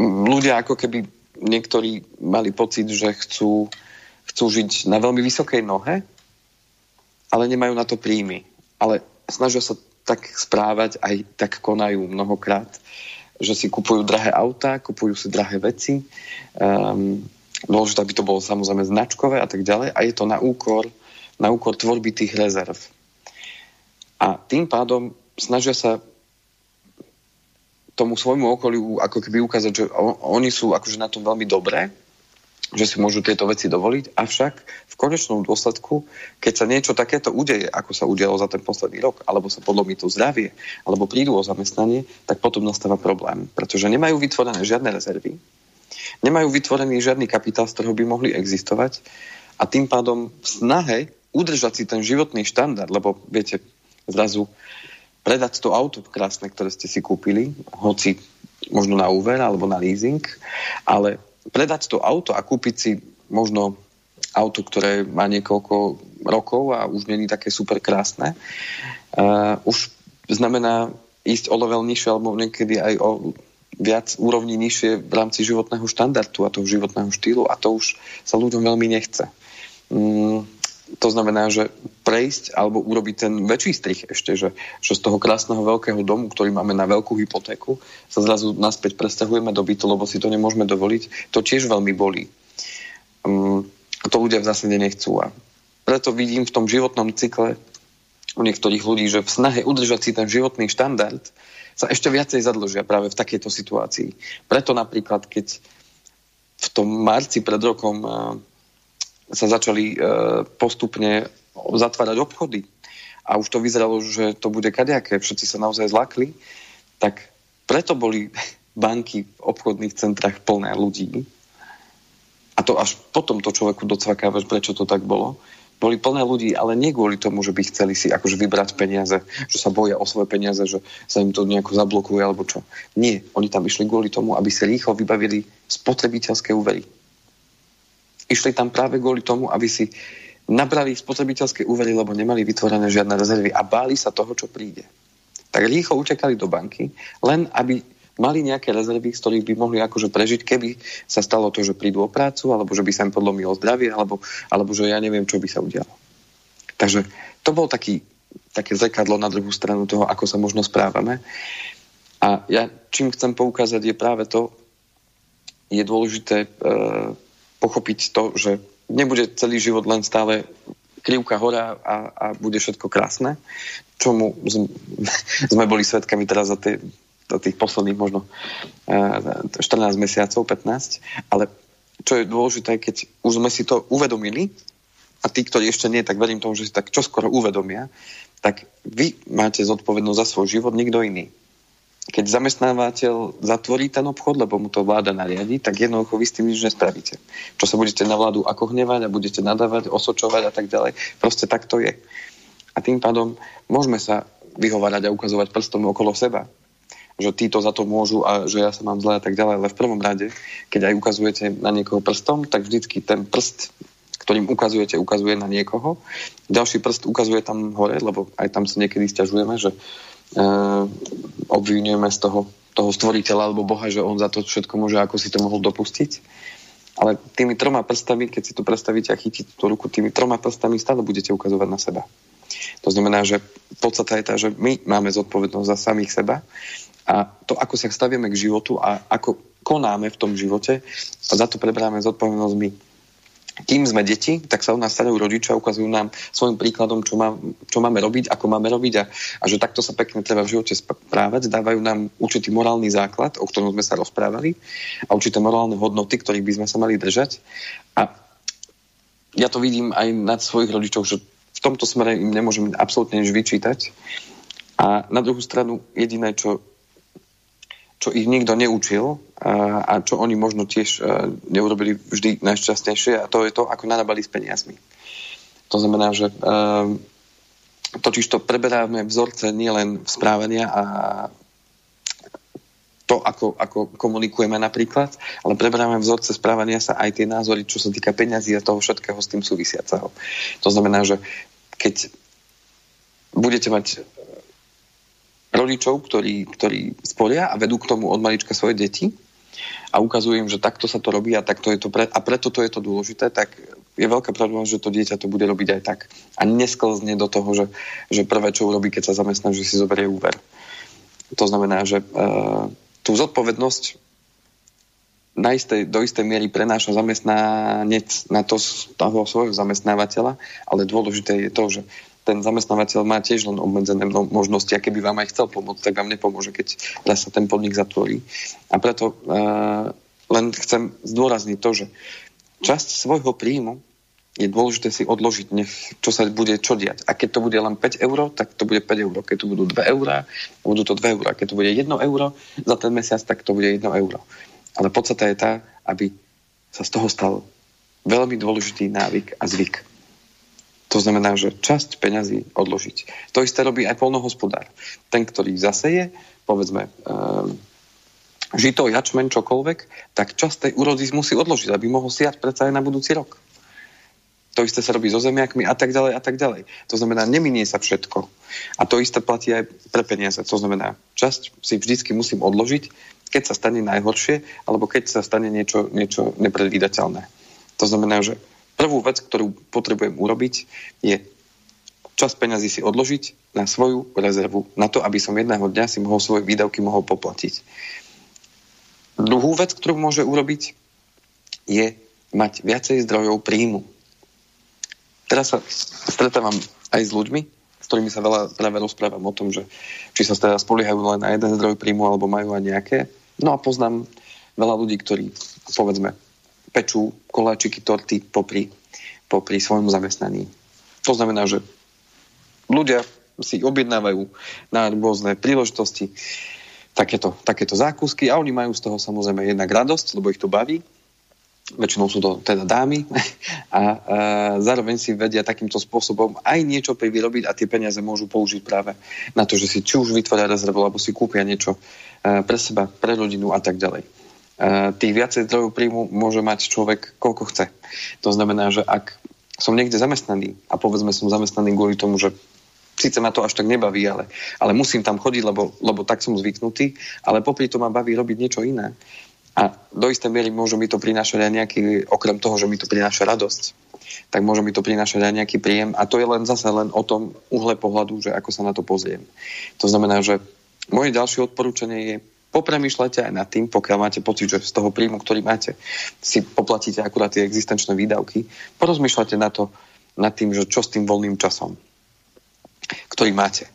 ľudia ako keby niektorí mali pocit, že chcú, chcú žiť na veľmi vysokej nohe, ale nemajú na to príjmy. Ale snažia sa tak správať, aj tak konajú mnohokrát, že si kupujú drahé autá, kupujú si drahé veci. Um, dôležité, aby to bolo samozrejme značkové a tak ďalej. A je to na úkor, na úkor tvorby tých rezerv. A tým pádom snažia sa tomu svojmu okoliu ako keby ukázať, že oni sú akože na tom veľmi dobré, že si môžu tieto veci dovoliť, avšak v konečnom dôsledku, keď sa niečo takéto udeje, ako sa udialo za ten posledný rok, alebo sa podlomí to zdravie, alebo prídu o zamestnanie, tak potom nastáva problém, pretože nemajú vytvorené žiadne rezervy, nemajú vytvorený žiadny kapitál, z ktorého by mohli existovať a tým pádom v snahe udržať si ten životný štandard, lebo viete, zrazu predať to auto krásne, ktoré ste si kúpili, hoci možno na úver alebo na leasing, ale predať to auto a kúpiť si možno auto, ktoré má niekoľko rokov a už není také super krásne, uh, už znamená ísť o level nižšie alebo niekedy aj o viac úrovní nižšie v rámci životného štandardu a toho životného štýlu a to už sa ľuďom veľmi nechce. Mm, to znamená, že prejsť alebo urobiť ten väčší strich ešte, že, že z toho krásneho veľkého domu, ktorý máme na veľkú hypotéku, sa zrazu naspäť presťahujeme do bytu, lebo si to nemôžeme dovoliť, to tiež veľmi bolí. Um, to ľudia v zásade nechcú. A preto vidím v tom životnom cykle u niektorých ľudí, že v snahe udržať si ten životný štandard sa ešte viacej zadlžia práve v takejto situácii. Preto napríklad, keď v tom marci pred rokom sa začali e, postupne zatvárať obchody. A už to vyzeralo, že to bude kadejaké, všetci sa naozaj zlakli, tak preto boli banky v obchodných centrách plné ľudí. A to až potom to človeku docvakávaš, prečo to tak bolo, boli plné ľudí, ale nie kvôli tomu, že by chceli si akože vybrať peniaze, že sa boja o svoje peniaze, že sa im to nejako zablokuje alebo čo. Nie, oni tam išli kvôli tomu, aby si rýchlo vybavili spotrebiteľské úvery. Išli tam práve kvôli tomu, aby si nabrali spotrebiteľské úvery, lebo nemali vytvorené žiadne rezervy a báli sa toho, čo príde. Tak rýchlo utekali do banky, len aby mali nejaké rezervy, z ktorých by mohli akože prežiť, keby sa stalo to, že prídu o prácu, alebo že by sa im podlomilo zdravie, alebo, alebo že ja neviem, čo by sa udialo. Takže to bol taký, také zrkadlo na druhú stranu toho, ako sa možno správame. A ja čím chcem poukázať je práve to, je dôležité e, pochopiť to, že nebude celý život len stále krivka hora a, a bude všetko krásne, čomu sme boli svetkami teraz za, tie, za tých posledných možno 14 eh, mesiacov, 15, ale čo je dôležité, keď už sme si to uvedomili, a tí, ktorí ešte nie, tak verím tomu, že si tak čoskoro uvedomia, tak vy máte zodpovednosť za svoj život, nikto iný keď zamestnávateľ zatvorí ten obchod, lebo mu to vláda nariadi, tak jednoducho vy s tým nič nespravíte. Čo sa budete na vládu ako hnevať a budete nadávať, osočovať a tak ďalej. Proste tak to je. A tým pádom môžeme sa vyhovárať a ukazovať prstom okolo seba. Že títo za to môžu a že ja sa mám zle a tak ďalej. Ale v prvom rade, keď aj ukazujete na niekoho prstom, tak vždycky ten prst ktorým ukazujete, ukazuje na niekoho. Ďalší prst ukazuje tam hore, lebo aj tam sa niekedy stiažujeme, že obvinujeme z toho, toho stvoriteľa alebo Boha, že on za to všetko môže, ako si to mohol dopustiť. Ale tými troma prstami, keď si to predstavíte a chytíte tú ruku, tými troma prstami stále budete ukazovať na seba. To znamená, že podstata je tá, že my máme zodpovednosť za samých seba a to, ako sa stavieme k životu a ako konáme v tom živote, a za to preberáme zodpovednosť my kým sme deti, tak sa u nás starajú rodičia, ukazujú nám svojim príkladom, čo, má, čo máme robiť, ako máme robiť a, a že takto sa pekne treba v živote správať. Dávajú nám určitý morálny základ, o ktorom sme sa rozprávali a určité morálne hodnoty, ktorých by sme sa mali držať. A ja to vidím aj nad svojich rodičov, že v tomto smere im nemôžem absolútne nič vyčítať. A na druhú stranu jediné, čo čo ich nikto neučil a, a čo oni možno tiež e, neurobili vždy najšťastnejšie a to je to, ako narábali s peniazmi. To znamená, že e, totiž to preberáme vzorce nielen správania a to, ako, ako komunikujeme napríklad, ale preberáme vzorce správania sa aj tie názory, čo sa týka peňazí a toho všetkého s tým súvisiaceho. To znamená, že keď budete mať rodičov, ktorí, ktorí sporia a vedú k tomu od malička svoje deti a ukazujú im, že takto sa to robí a, takto je to pre, a preto to je to dôležité, tak je veľká pravdepodobnosť, že to dieťa to bude robiť aj tak. A nesklzne do toho, že, že prvé, čo urobí, keď sa zamestná, že si zoberie úver. To znamená, že uh, tú zodpovednosť na istej, do istej miery prenáša zamestnanec na to toho svojho zamestnávateľa, ale dôležité je to, že ten zamestnávateľ má tiež len obmedzené možnosti a keby vám aj chcel pomôcť, tak vám nepomôže, keď sa ten podnik zatvorí. A preto uh, len chcem zdôrazniť to, že časť svojho príjmu je dôležité si odložiť, nech čo sa bude čo diať. A keď to bude len 5 eur, tak to bude 5 eur. Keď to budú 2 eurá, budú to 2 eurá. Keď to bude 1 euro za ten mesiac, tak to bude 1 euro. Ale podstata je tá, aby sa z toho stal veľmi dôležitý návyk a zvyk. To znamená, že časť peňazí odložiť. To isté robí aj polnohospodár. Ten, ktorý zaseje, povedzme, um, žito, jačmen, čokoľvek, tak časť tej úrody musí odložiť, aby mohol siať predsa aj na budúci rok. To isté sa robí so zemiakmi a tak ďalej a tak ďalej. To znamená, neminie sa všetko. A to isté platí aj pre peniaze. To znamená, časť si vždycky musím odložiť, keď sa stane najhoršie, alebo keď sa stane niečo, niečo nepredvídateľné. To znamená, že Prvú vec, ktorú potrebujem urobiť, je čas peňazí si odložiť na svoju rezervu, na to, aby som jedného dňa si mohol svoje výdavky mohol poplatiť. Druhú vec, ktorú môže urobiť, je mať viacej zdrojov príjmu. Teraz sa stretávam aj s ľuďmi, s ktorými sa veľa práve rozprávam o tom, že či sa teda spoliehajú len na jeden zdroj príjmu, alebo majú aj nejaké. No a poznám veľa ľudí, ktorí, povedzme, pečú koláčiky, torty popri, popri svojom zamestnaní. To znamená, že ľudia si objednávajú na rôzne príležitosti takéto, takéto zákusky a oni majú z toho samozrejme jednak radosť, lebo ich to baví. Väčšinou sú to teda dámy a, a zároveň si vedia takýmto spôsobom aj niečo privyrobiť a tie peniaze môžu použiť práve na to, že si či už vytvoria rezervu, alebo si kúpia niečo pre seba, pre rodinu a tak ďalej tých viacej zdrojov príjmu môže mať človek koľko chce. To znamená, že ak som niekde zamestnaný a povedzme som zamestnaný kvôli tomu, že síce ma to až tak nebaví, ale, ale musím tam chodiť, lebo, lebo tak som zvyknutý, ale popri to ma baví robiť niečo iné. A do istej miery môže mi to prinášať aj nejaký, okrem toho, že mi to prináša radosť, tak môže mi to prinášať aj nejaký príjem. A to je len zase len o tom uhle pohľadu, že ako sa na to pozriem. To znamená, že moje ďalšie odporúčanie je popremýšľajte aj nad tým, pokiaľ máte pocit, že z toho príjmu, ktorý máte, si poplatíte akurát tie existenčné výdavky, porozmýšľajte na to, nad tým, že čo s tým voľným časom, ktorý máte.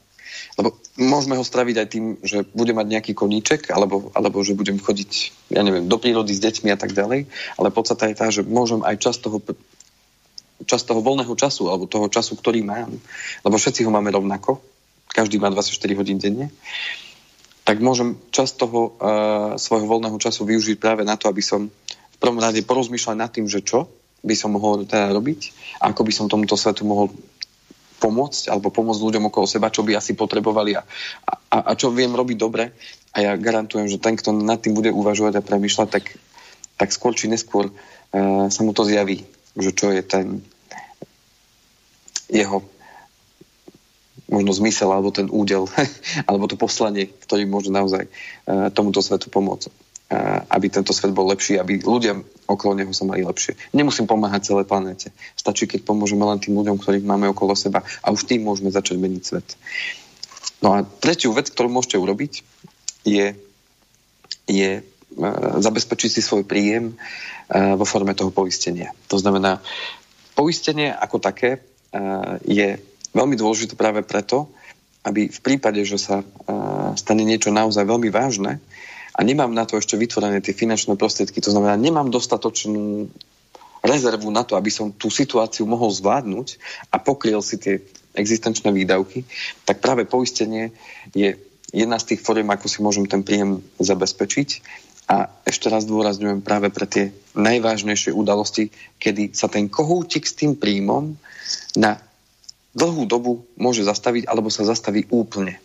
Lebo môžeme ho straviť aj tým, že budem mať nejaký koníček, alebo, alebo že budem chodiť, ja neviem, do prírody s deťmi a tak ďalej, ale podstata je tá, že môžem aj čas toho, čas toho voľného času, alebo toho času, ktorý mám, lebo všetci ho máme rovnako, každý má 24 hodín denne, tak môžem časť toho uh, svojho voľného času využiť práve na to, aby som v prvom rade porozmýšľal nad tým, že čo by som mohol teda robiť ako by som tomuto svetu mohol pomôcť alebo pomôcť ľuďom okolo seba, čo by asi potrebovali a, a, a čo viem robiť dobre. A ja garantujem, že ten, kto nad tým bude uvažovať a premýšľať, tak, tak skôr či neskôr uh, sa mu to zjaví, že čo je ten jeho možno zmysel alebo ten údel, alebo to poslanie, ktorý môže naozaj uh, tomuto svetu pomôcť. aby tento svet bol lepší, aby ľudia okolo neho sa mali lepšie. Nemusím pomáhať celé planéte. Stačí, keď pomôžeme len tým ľuďom, ktorých máme okolo seba a už tým môžeme začať meniť svet. No a tretiu vec, ktorú môžete urobiť, je, je uh, zabezpečiť si svoj príjem uh, vo forme toho poistenia. To znamená, poistenie ako také uh, je veľmi dôležité práve preto, aby v prípade, že sa stane niečo naozaj veľmi vážne, a nemám na to ešte vytvorené tie finančné prostriedky. To znamená, nemám dostatočnú rezervu na to, aby som tú situáciu mohol zvládnuť a pokryl si tie existenčné výdavky, tak práve poistenie je jedna z tých foriem, ako si môžem ten príjem zabezpečiť. A ešte raz dôrazňujem práve pre tie najvážnejšie udalosti, kedy sa ten kohútik s tým príjmom na dlhú dobu môže zastaviť alebo sa zastaví úplne.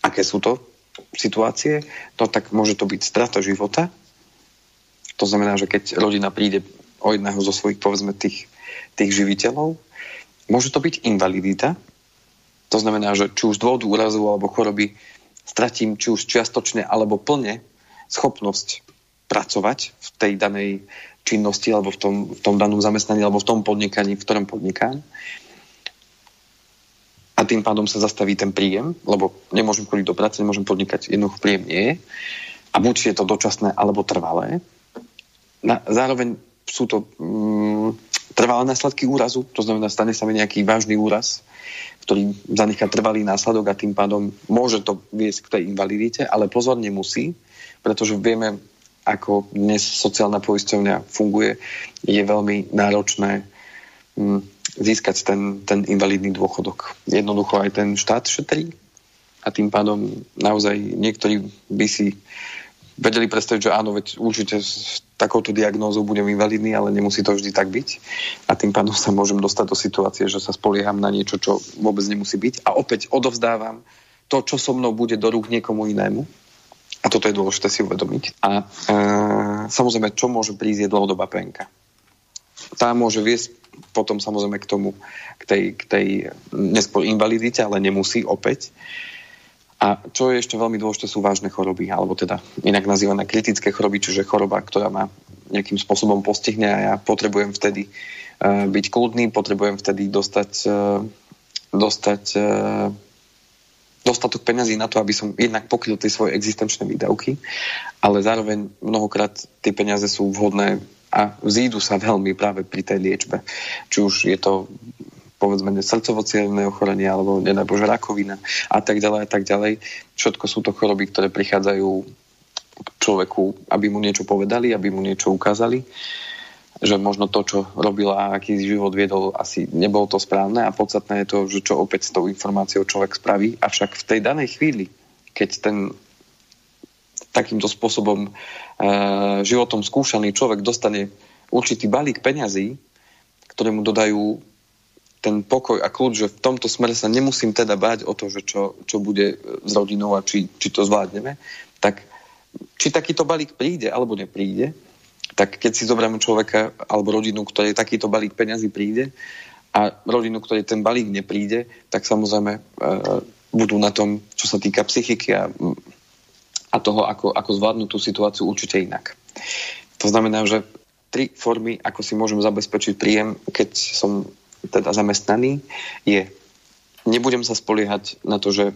Aké sú to situácie, to tak môže to byť strata života. To znamená, že keď rodina príde o jedného zo svojich, povedzme, tých, tých živiteľov, môže to byť invalidita. To znamená, že či už z dôvodu úrazu alebo choroby stratím či už čiastočne alebo plne schopnosť pracovať v tej danej činnosti alebo v tom, v tom danom zamestnaní alebo v tom podnikaní, v ktorom podnikám a tým pádom sa zastaví ten príjem, lebo nemôžem chodiť do práce, nemôžem podnikať, jednoducho príjem nie je. A buď je to dočasné alebo trvalé. Na, zároveň sú to mm, trvalé následky úrazu, to znamená, stane sa mi nejaký vážny úraz, ktorý zanechá trvalý následok a tým pádom môže to viesť k tej invalidite, ale pozor nemusí, pretože vieme, ako dnes sociálna poisťovňa funguje, je veľmi náročné mm, získať ten, ten invalidný dôchodok. Jednoducho aj ten štát šetrí a tým pádom naozaj niektorí by si vedeli predstaviť, že áno, veď určite s takouto diagnózou budem invalidný, ale nemusí to vždy tak byť. A tým pádom sa môžem dostať do situácie, že sa spolieham na niečo, čo vôbec nemusí byť. A opäť odovzdávam to, čo so mnou bude do rúk niekomu inému. A toto je dôležité si uvedomiť. A e, samozrejme, čo môže prísť je dlhodobá penka. Tá môže viesť potom samozrejme k tomu, k tej, k tej neskôr invalidite, ale nemusí opäť. A čo je ešte veľmi dôležité, sú vážne choroby, alebo teda inak nazývané kritické choroby, čiže choroba, ktorá ma nejakým spôsobom postihne a ja potrebujem vtedy uh, byť kľudný, potrebujem vtedy dostať, uh, dostať uh, dostatok peňazí na to, aby som jednak pokryl tie svoje existenčné výdavky, ale zároveň mnohokrát tie peniaze sú vhodné a vzídu sa veľmi práve pri tej liečbe. Či už je to povedzme srdcovo ochorenie alebo nedaj Bože rakovina a tak ďalej a tak ďalej. Všetko sú to choroby, ktoré prichádzajú k človeku, aby mu niečo povedali, aby mu niečo ukázali že možno to, čo robil a aký život viedol, asi nebolo to správne a podstatné je to, že čo opäť s tou informáciou človek spraví. Avšak v tej danej chvíli, keď ten takýmto spôsobom uh, životom skúšaný človek dostane určitý balík peňazí, ktoré mu dodajú ten pokoj a kľud, že v tomto smere sa nemusím teda báť o to, že čo, čo bude s rodinou a či, či to zvládneme, tak či takýto balík príde alebo nepríde, tak keď si zoberieme človeka alebo rodinu, ktorej takýto balík peňazí príde a rodinu, ktorej ten balík nepríde, tak samozrejme e, budú na tom, čo sa týka psychiky a a toho, ako, ako zvládnuť tú situáciu určite inak. To znamená, že tri formy, ako si môžem zabezpečiť príjem, keď som teda zamestnaný, je nebudem sa spoliehať na to, že e,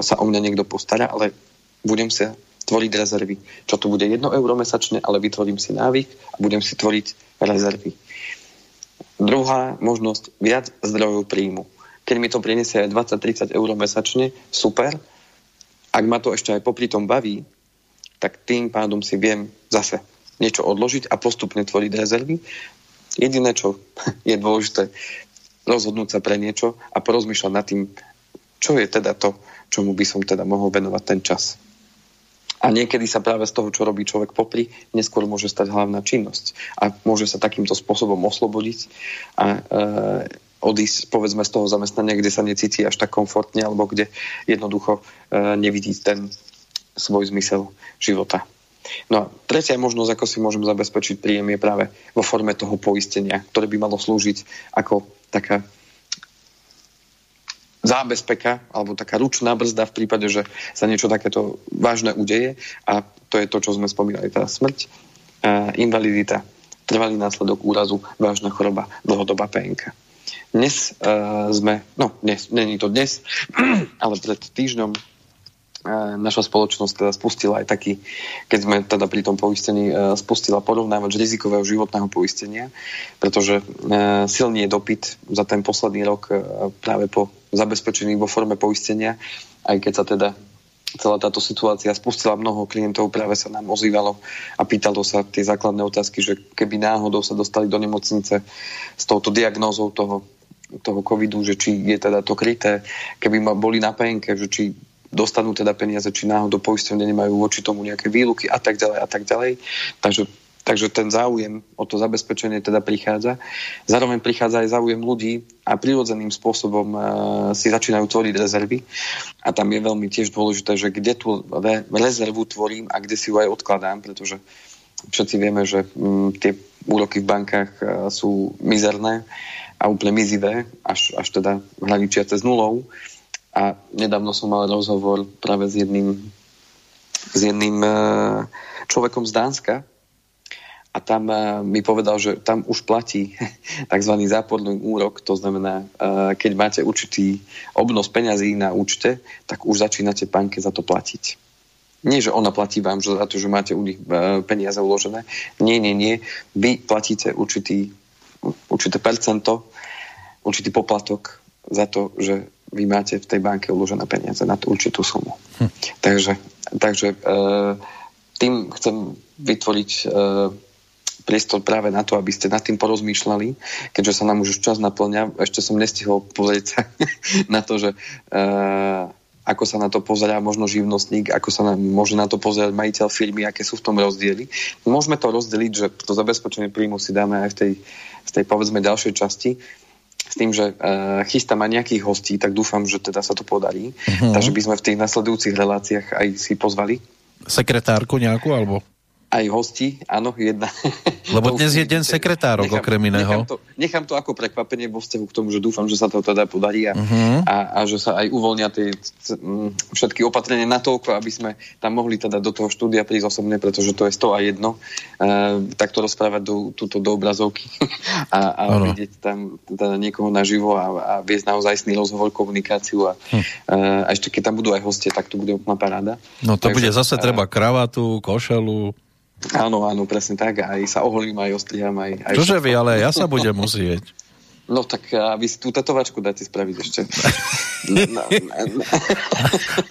sa o mňa niekto postará, ale budem sa tvoriť rezervy. Čo to bude 1 euro mesačne, ale vytvorím si návyk a budem si tvoriť rezervy. Druhá možnosť, viac zdrojov príjmu. Keď mi to priniesie 20-30 eur mesačne, super, ak ma to ešte aj popri tom baví, tak tým pádom si viem zase niečo odložiť a postupne tvoriť rezervy. Jediné, čo je dôležité, rozhodnúť sa pre niečo a porozmýšľať nad tým, čo je teda to, čomu by som teda mohol venovať ten čas. A niekedy sa práve z toho, čo robí človek popri, neskôr môže stať hlavná činnosť. A môže sa takýmto spôsobom oslobodiť a e, odísť povedzme z toho zamestnania, kde sa necíti až tak komfortne alebo kde jednoducho e, nevidí ten svoj zmysel života. No a tretia možnosť, ako si môžem zabezpečiť príjem, je práve vo forme toho poistenia, ktoré by malo slúžiť ako taká zábezpeka alebo taká ručná brzda v prípade, že sa niečo takéto vážne udeje a to je to, čo sme spomínali, tá smrť, uh, invalidita, trvalý následok úrazu, vážna choroba, dlhodobá PNK. Dnes uh, sme, no dnes, není to dnes, ale pred týždňom naša spoločnosť teda spustila aj taký, keď sme teda pri tom poistení spustila porovnávač rizikového životného poistenia, pretože silný je dopyt za ten posledný rok práve po zabezpečení vo forme poistenia, aj keď sa teda celá táto situácia spustila mnoho klientov, práve sa nám ozývalo a pýtalo sa tie základné otázky, že keby náhodou sa dostali do nemocnice s touto diagnózou toho, toho covidu, že či je teda to kryté, keby ma boli na penke, že či dostanú teda peniaze, či náhodou poistenie nemajú voči tomu nejaké výluky a tak ďalej a tak ďalej. Takže, takže ten záujem o to zabezpečenie teda prichádza. Zároveň prichádza aj záujem ľudí a prirodzeným spôsobom uh, si začínajú tvoriť rezervy. A tam je veľmi tiež dôležité, že kde tú re, rezervu tvorím a kde si ju aj odkladám, pretože všetci vieme, že um, tie úroky v bankách uh, sú mizerné a úplne mizivé, až, až teda hraničiace s nulou. A nedávno som mal rozhovor práve s jedným, s jedným e, človekom z Dánska a tam e, mi povedal, že tam už platí tzv. záporný úrok, to znamená, e, keď máte určitý obnos peňazí na účte, tak už začínate banke za to platiť. Nie, že ona platí vám že za to, že máte u nich peniaze uložené. Nie, nie, nie. Vy platíte určitý, určité percento, určitý poplatok za to, že vy máte v tej banke uložené peniaze na tú určitú sumu. Hm. Takže, takže e, tým chcem vytvoriť e, priestor práve na to, aby ste nad tým porozmýšľali, keďže sa nám už čas naplňa. Ešte som nestihol pozrieť sa na to, že e, ako sa na to pozerá možno živnostník, ako sa na, môže na to pozerať majiteľ firmy, aké sú v tom rozdiely. Môžeme to rozdeliť, že to zabezpečenie príjmu si dáme aj v tej, v tej povedzme ďalšej časti, s tým, že uh, chystám aj nejakých hostí, tak dúfam, že teda sa to podarí. Uh-huh. Takže by sme v tých nasledujúcich reláciách aj si pozvali. Sekretárku nejakú, alebo? Aj hosti, áno, jedna. Lebo dnes je deň sekretárok, nechám, okrem iného. Nechám to, nechám to ako prekvapenie vo vzťahu k tomu, že dúfam, že sa to teda podarí a, uh-huh. a, a že sa aj uvoľnia tie všetky opatrenia na toľko, aby sme tam mohli teda do toho štúdia prísť osobne, pretože to je 100 a jedno. Uh, takto rozprávať do, túto do obrazovky a, a vidieť tam teda niekoho naživo a, a viesť naozaj sný rozhovor, komunikáciu a, hm. uh, a ešte keď tam budú aj hostie, tak to bude úplná paráda. No to Takže, bude zase treba kravatu, košelu, Áno, áno, presne tak. Aj sa oholím, aj ostriham, aj... aj Čože vy, ale ja sa budem musieť. No tak a vy si tú tetovačku dáte spraviť ešte. No, no, no.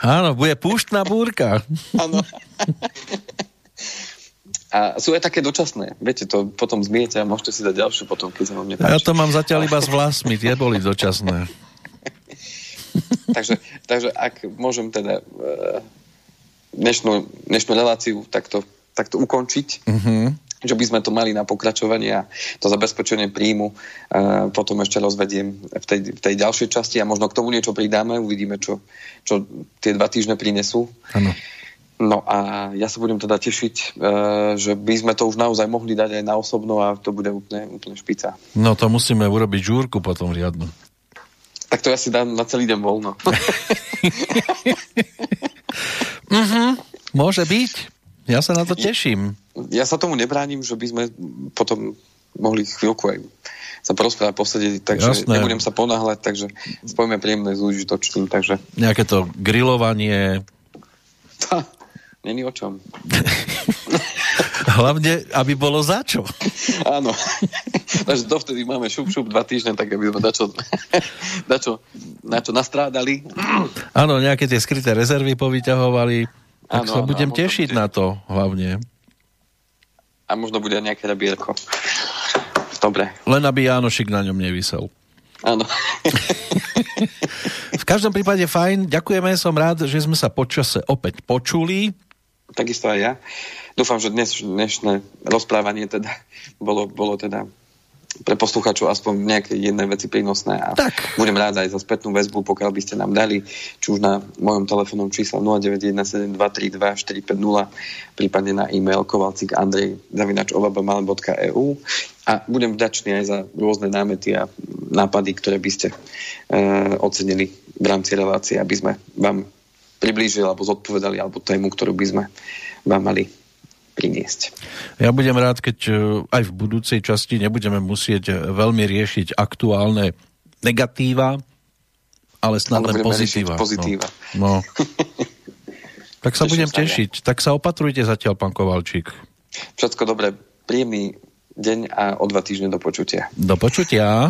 Áno, bude púštna búrka. Áno. A sú aj také dočasné. Viete, to potom zmiete a môžete si dať ďalšiu potom, keď sa vám nepáči. Ja to mám zatiaľ iba s vlasmi, tie boli dočasné. takže, takže ak môžem teda uh, dnešnú, dnešnú reláciu takto takto ukončiť. Mm-hmm že by sme to mali na pokračovanie a to zabezpečenie príjmu uh, potom ešte rozvediem v tej, v tej ďalšej časti a možno k tomu niečo pridáme, uvidíme, čo, čo tie dva týždne prinesú. Ano. No a ja sa budem teda tešiť, uh, že by sme to už naozaj mohli dať aj na osobno a to bude úplne, úplne špica. No to musíme urobiť žúrku potom riadnu. Tak to ja si dám na celý deň voľno. mm-hmm, môže byť. Ja sa na to teším. Ja sa tomu nebránim, že by sme potom mohli chvíľku aj sa porozprávať, posedieť, takže Jasné. nebudem sa ponáhľať, takže spojíme príjemné s užitočným, takže... Nejaké to grilovanie... Není o čom. Hlavne, aby bolo za čo. Áno. Takže dovtedy máme šup, šup dva týždne, tak aby sme dačo, dačo, na čo nastrádali. Áno, nejaké tie skryté rezervy povyťahovali. Tak ano, sa budem ano, tešiť bude... na to hlavne. A možno bude nejaké rabierko. Dobre. Len aby Jánošik na ňom nevysel. Áno. v každom prípade fajn, ďakujeme, som rád, že sme sa počase opäť počuli. Takisto aj ja. Dúfam, že dnes, dnešné rozprávanie teda bolo, bolo teda pre poslucháčov aspoň nejaké jedné veci prínosné a tak. budem rád aj za spätnú väzbu, pokiaľ by ste nám dali, či už na mojom telefónnom čísle 0917232450, prípadne na e-mail kovalcik andrej zavinač ovabamale.eu a budem vďačný aj za rôzne námety a nápady, ktoré by ste e, ocenili v rámci relácie, aby sme vám priblížili alebo zodpovedali alebo tému, ktorú by sme vám mali priniesť. Ja budem rád, keď e, aj v budúcej časti nebudeme musieť e, veľmi riešiť aktuálne negatíva, ale snad len pozitíva. pozitíva. No. no. tak sa budem sa tešiť. Ja. Tak sa opatrujte zatiaľ, pán Kovalčík. Všetko dobre. Príjemný deň a o dva týždne do počutia. Do počutia.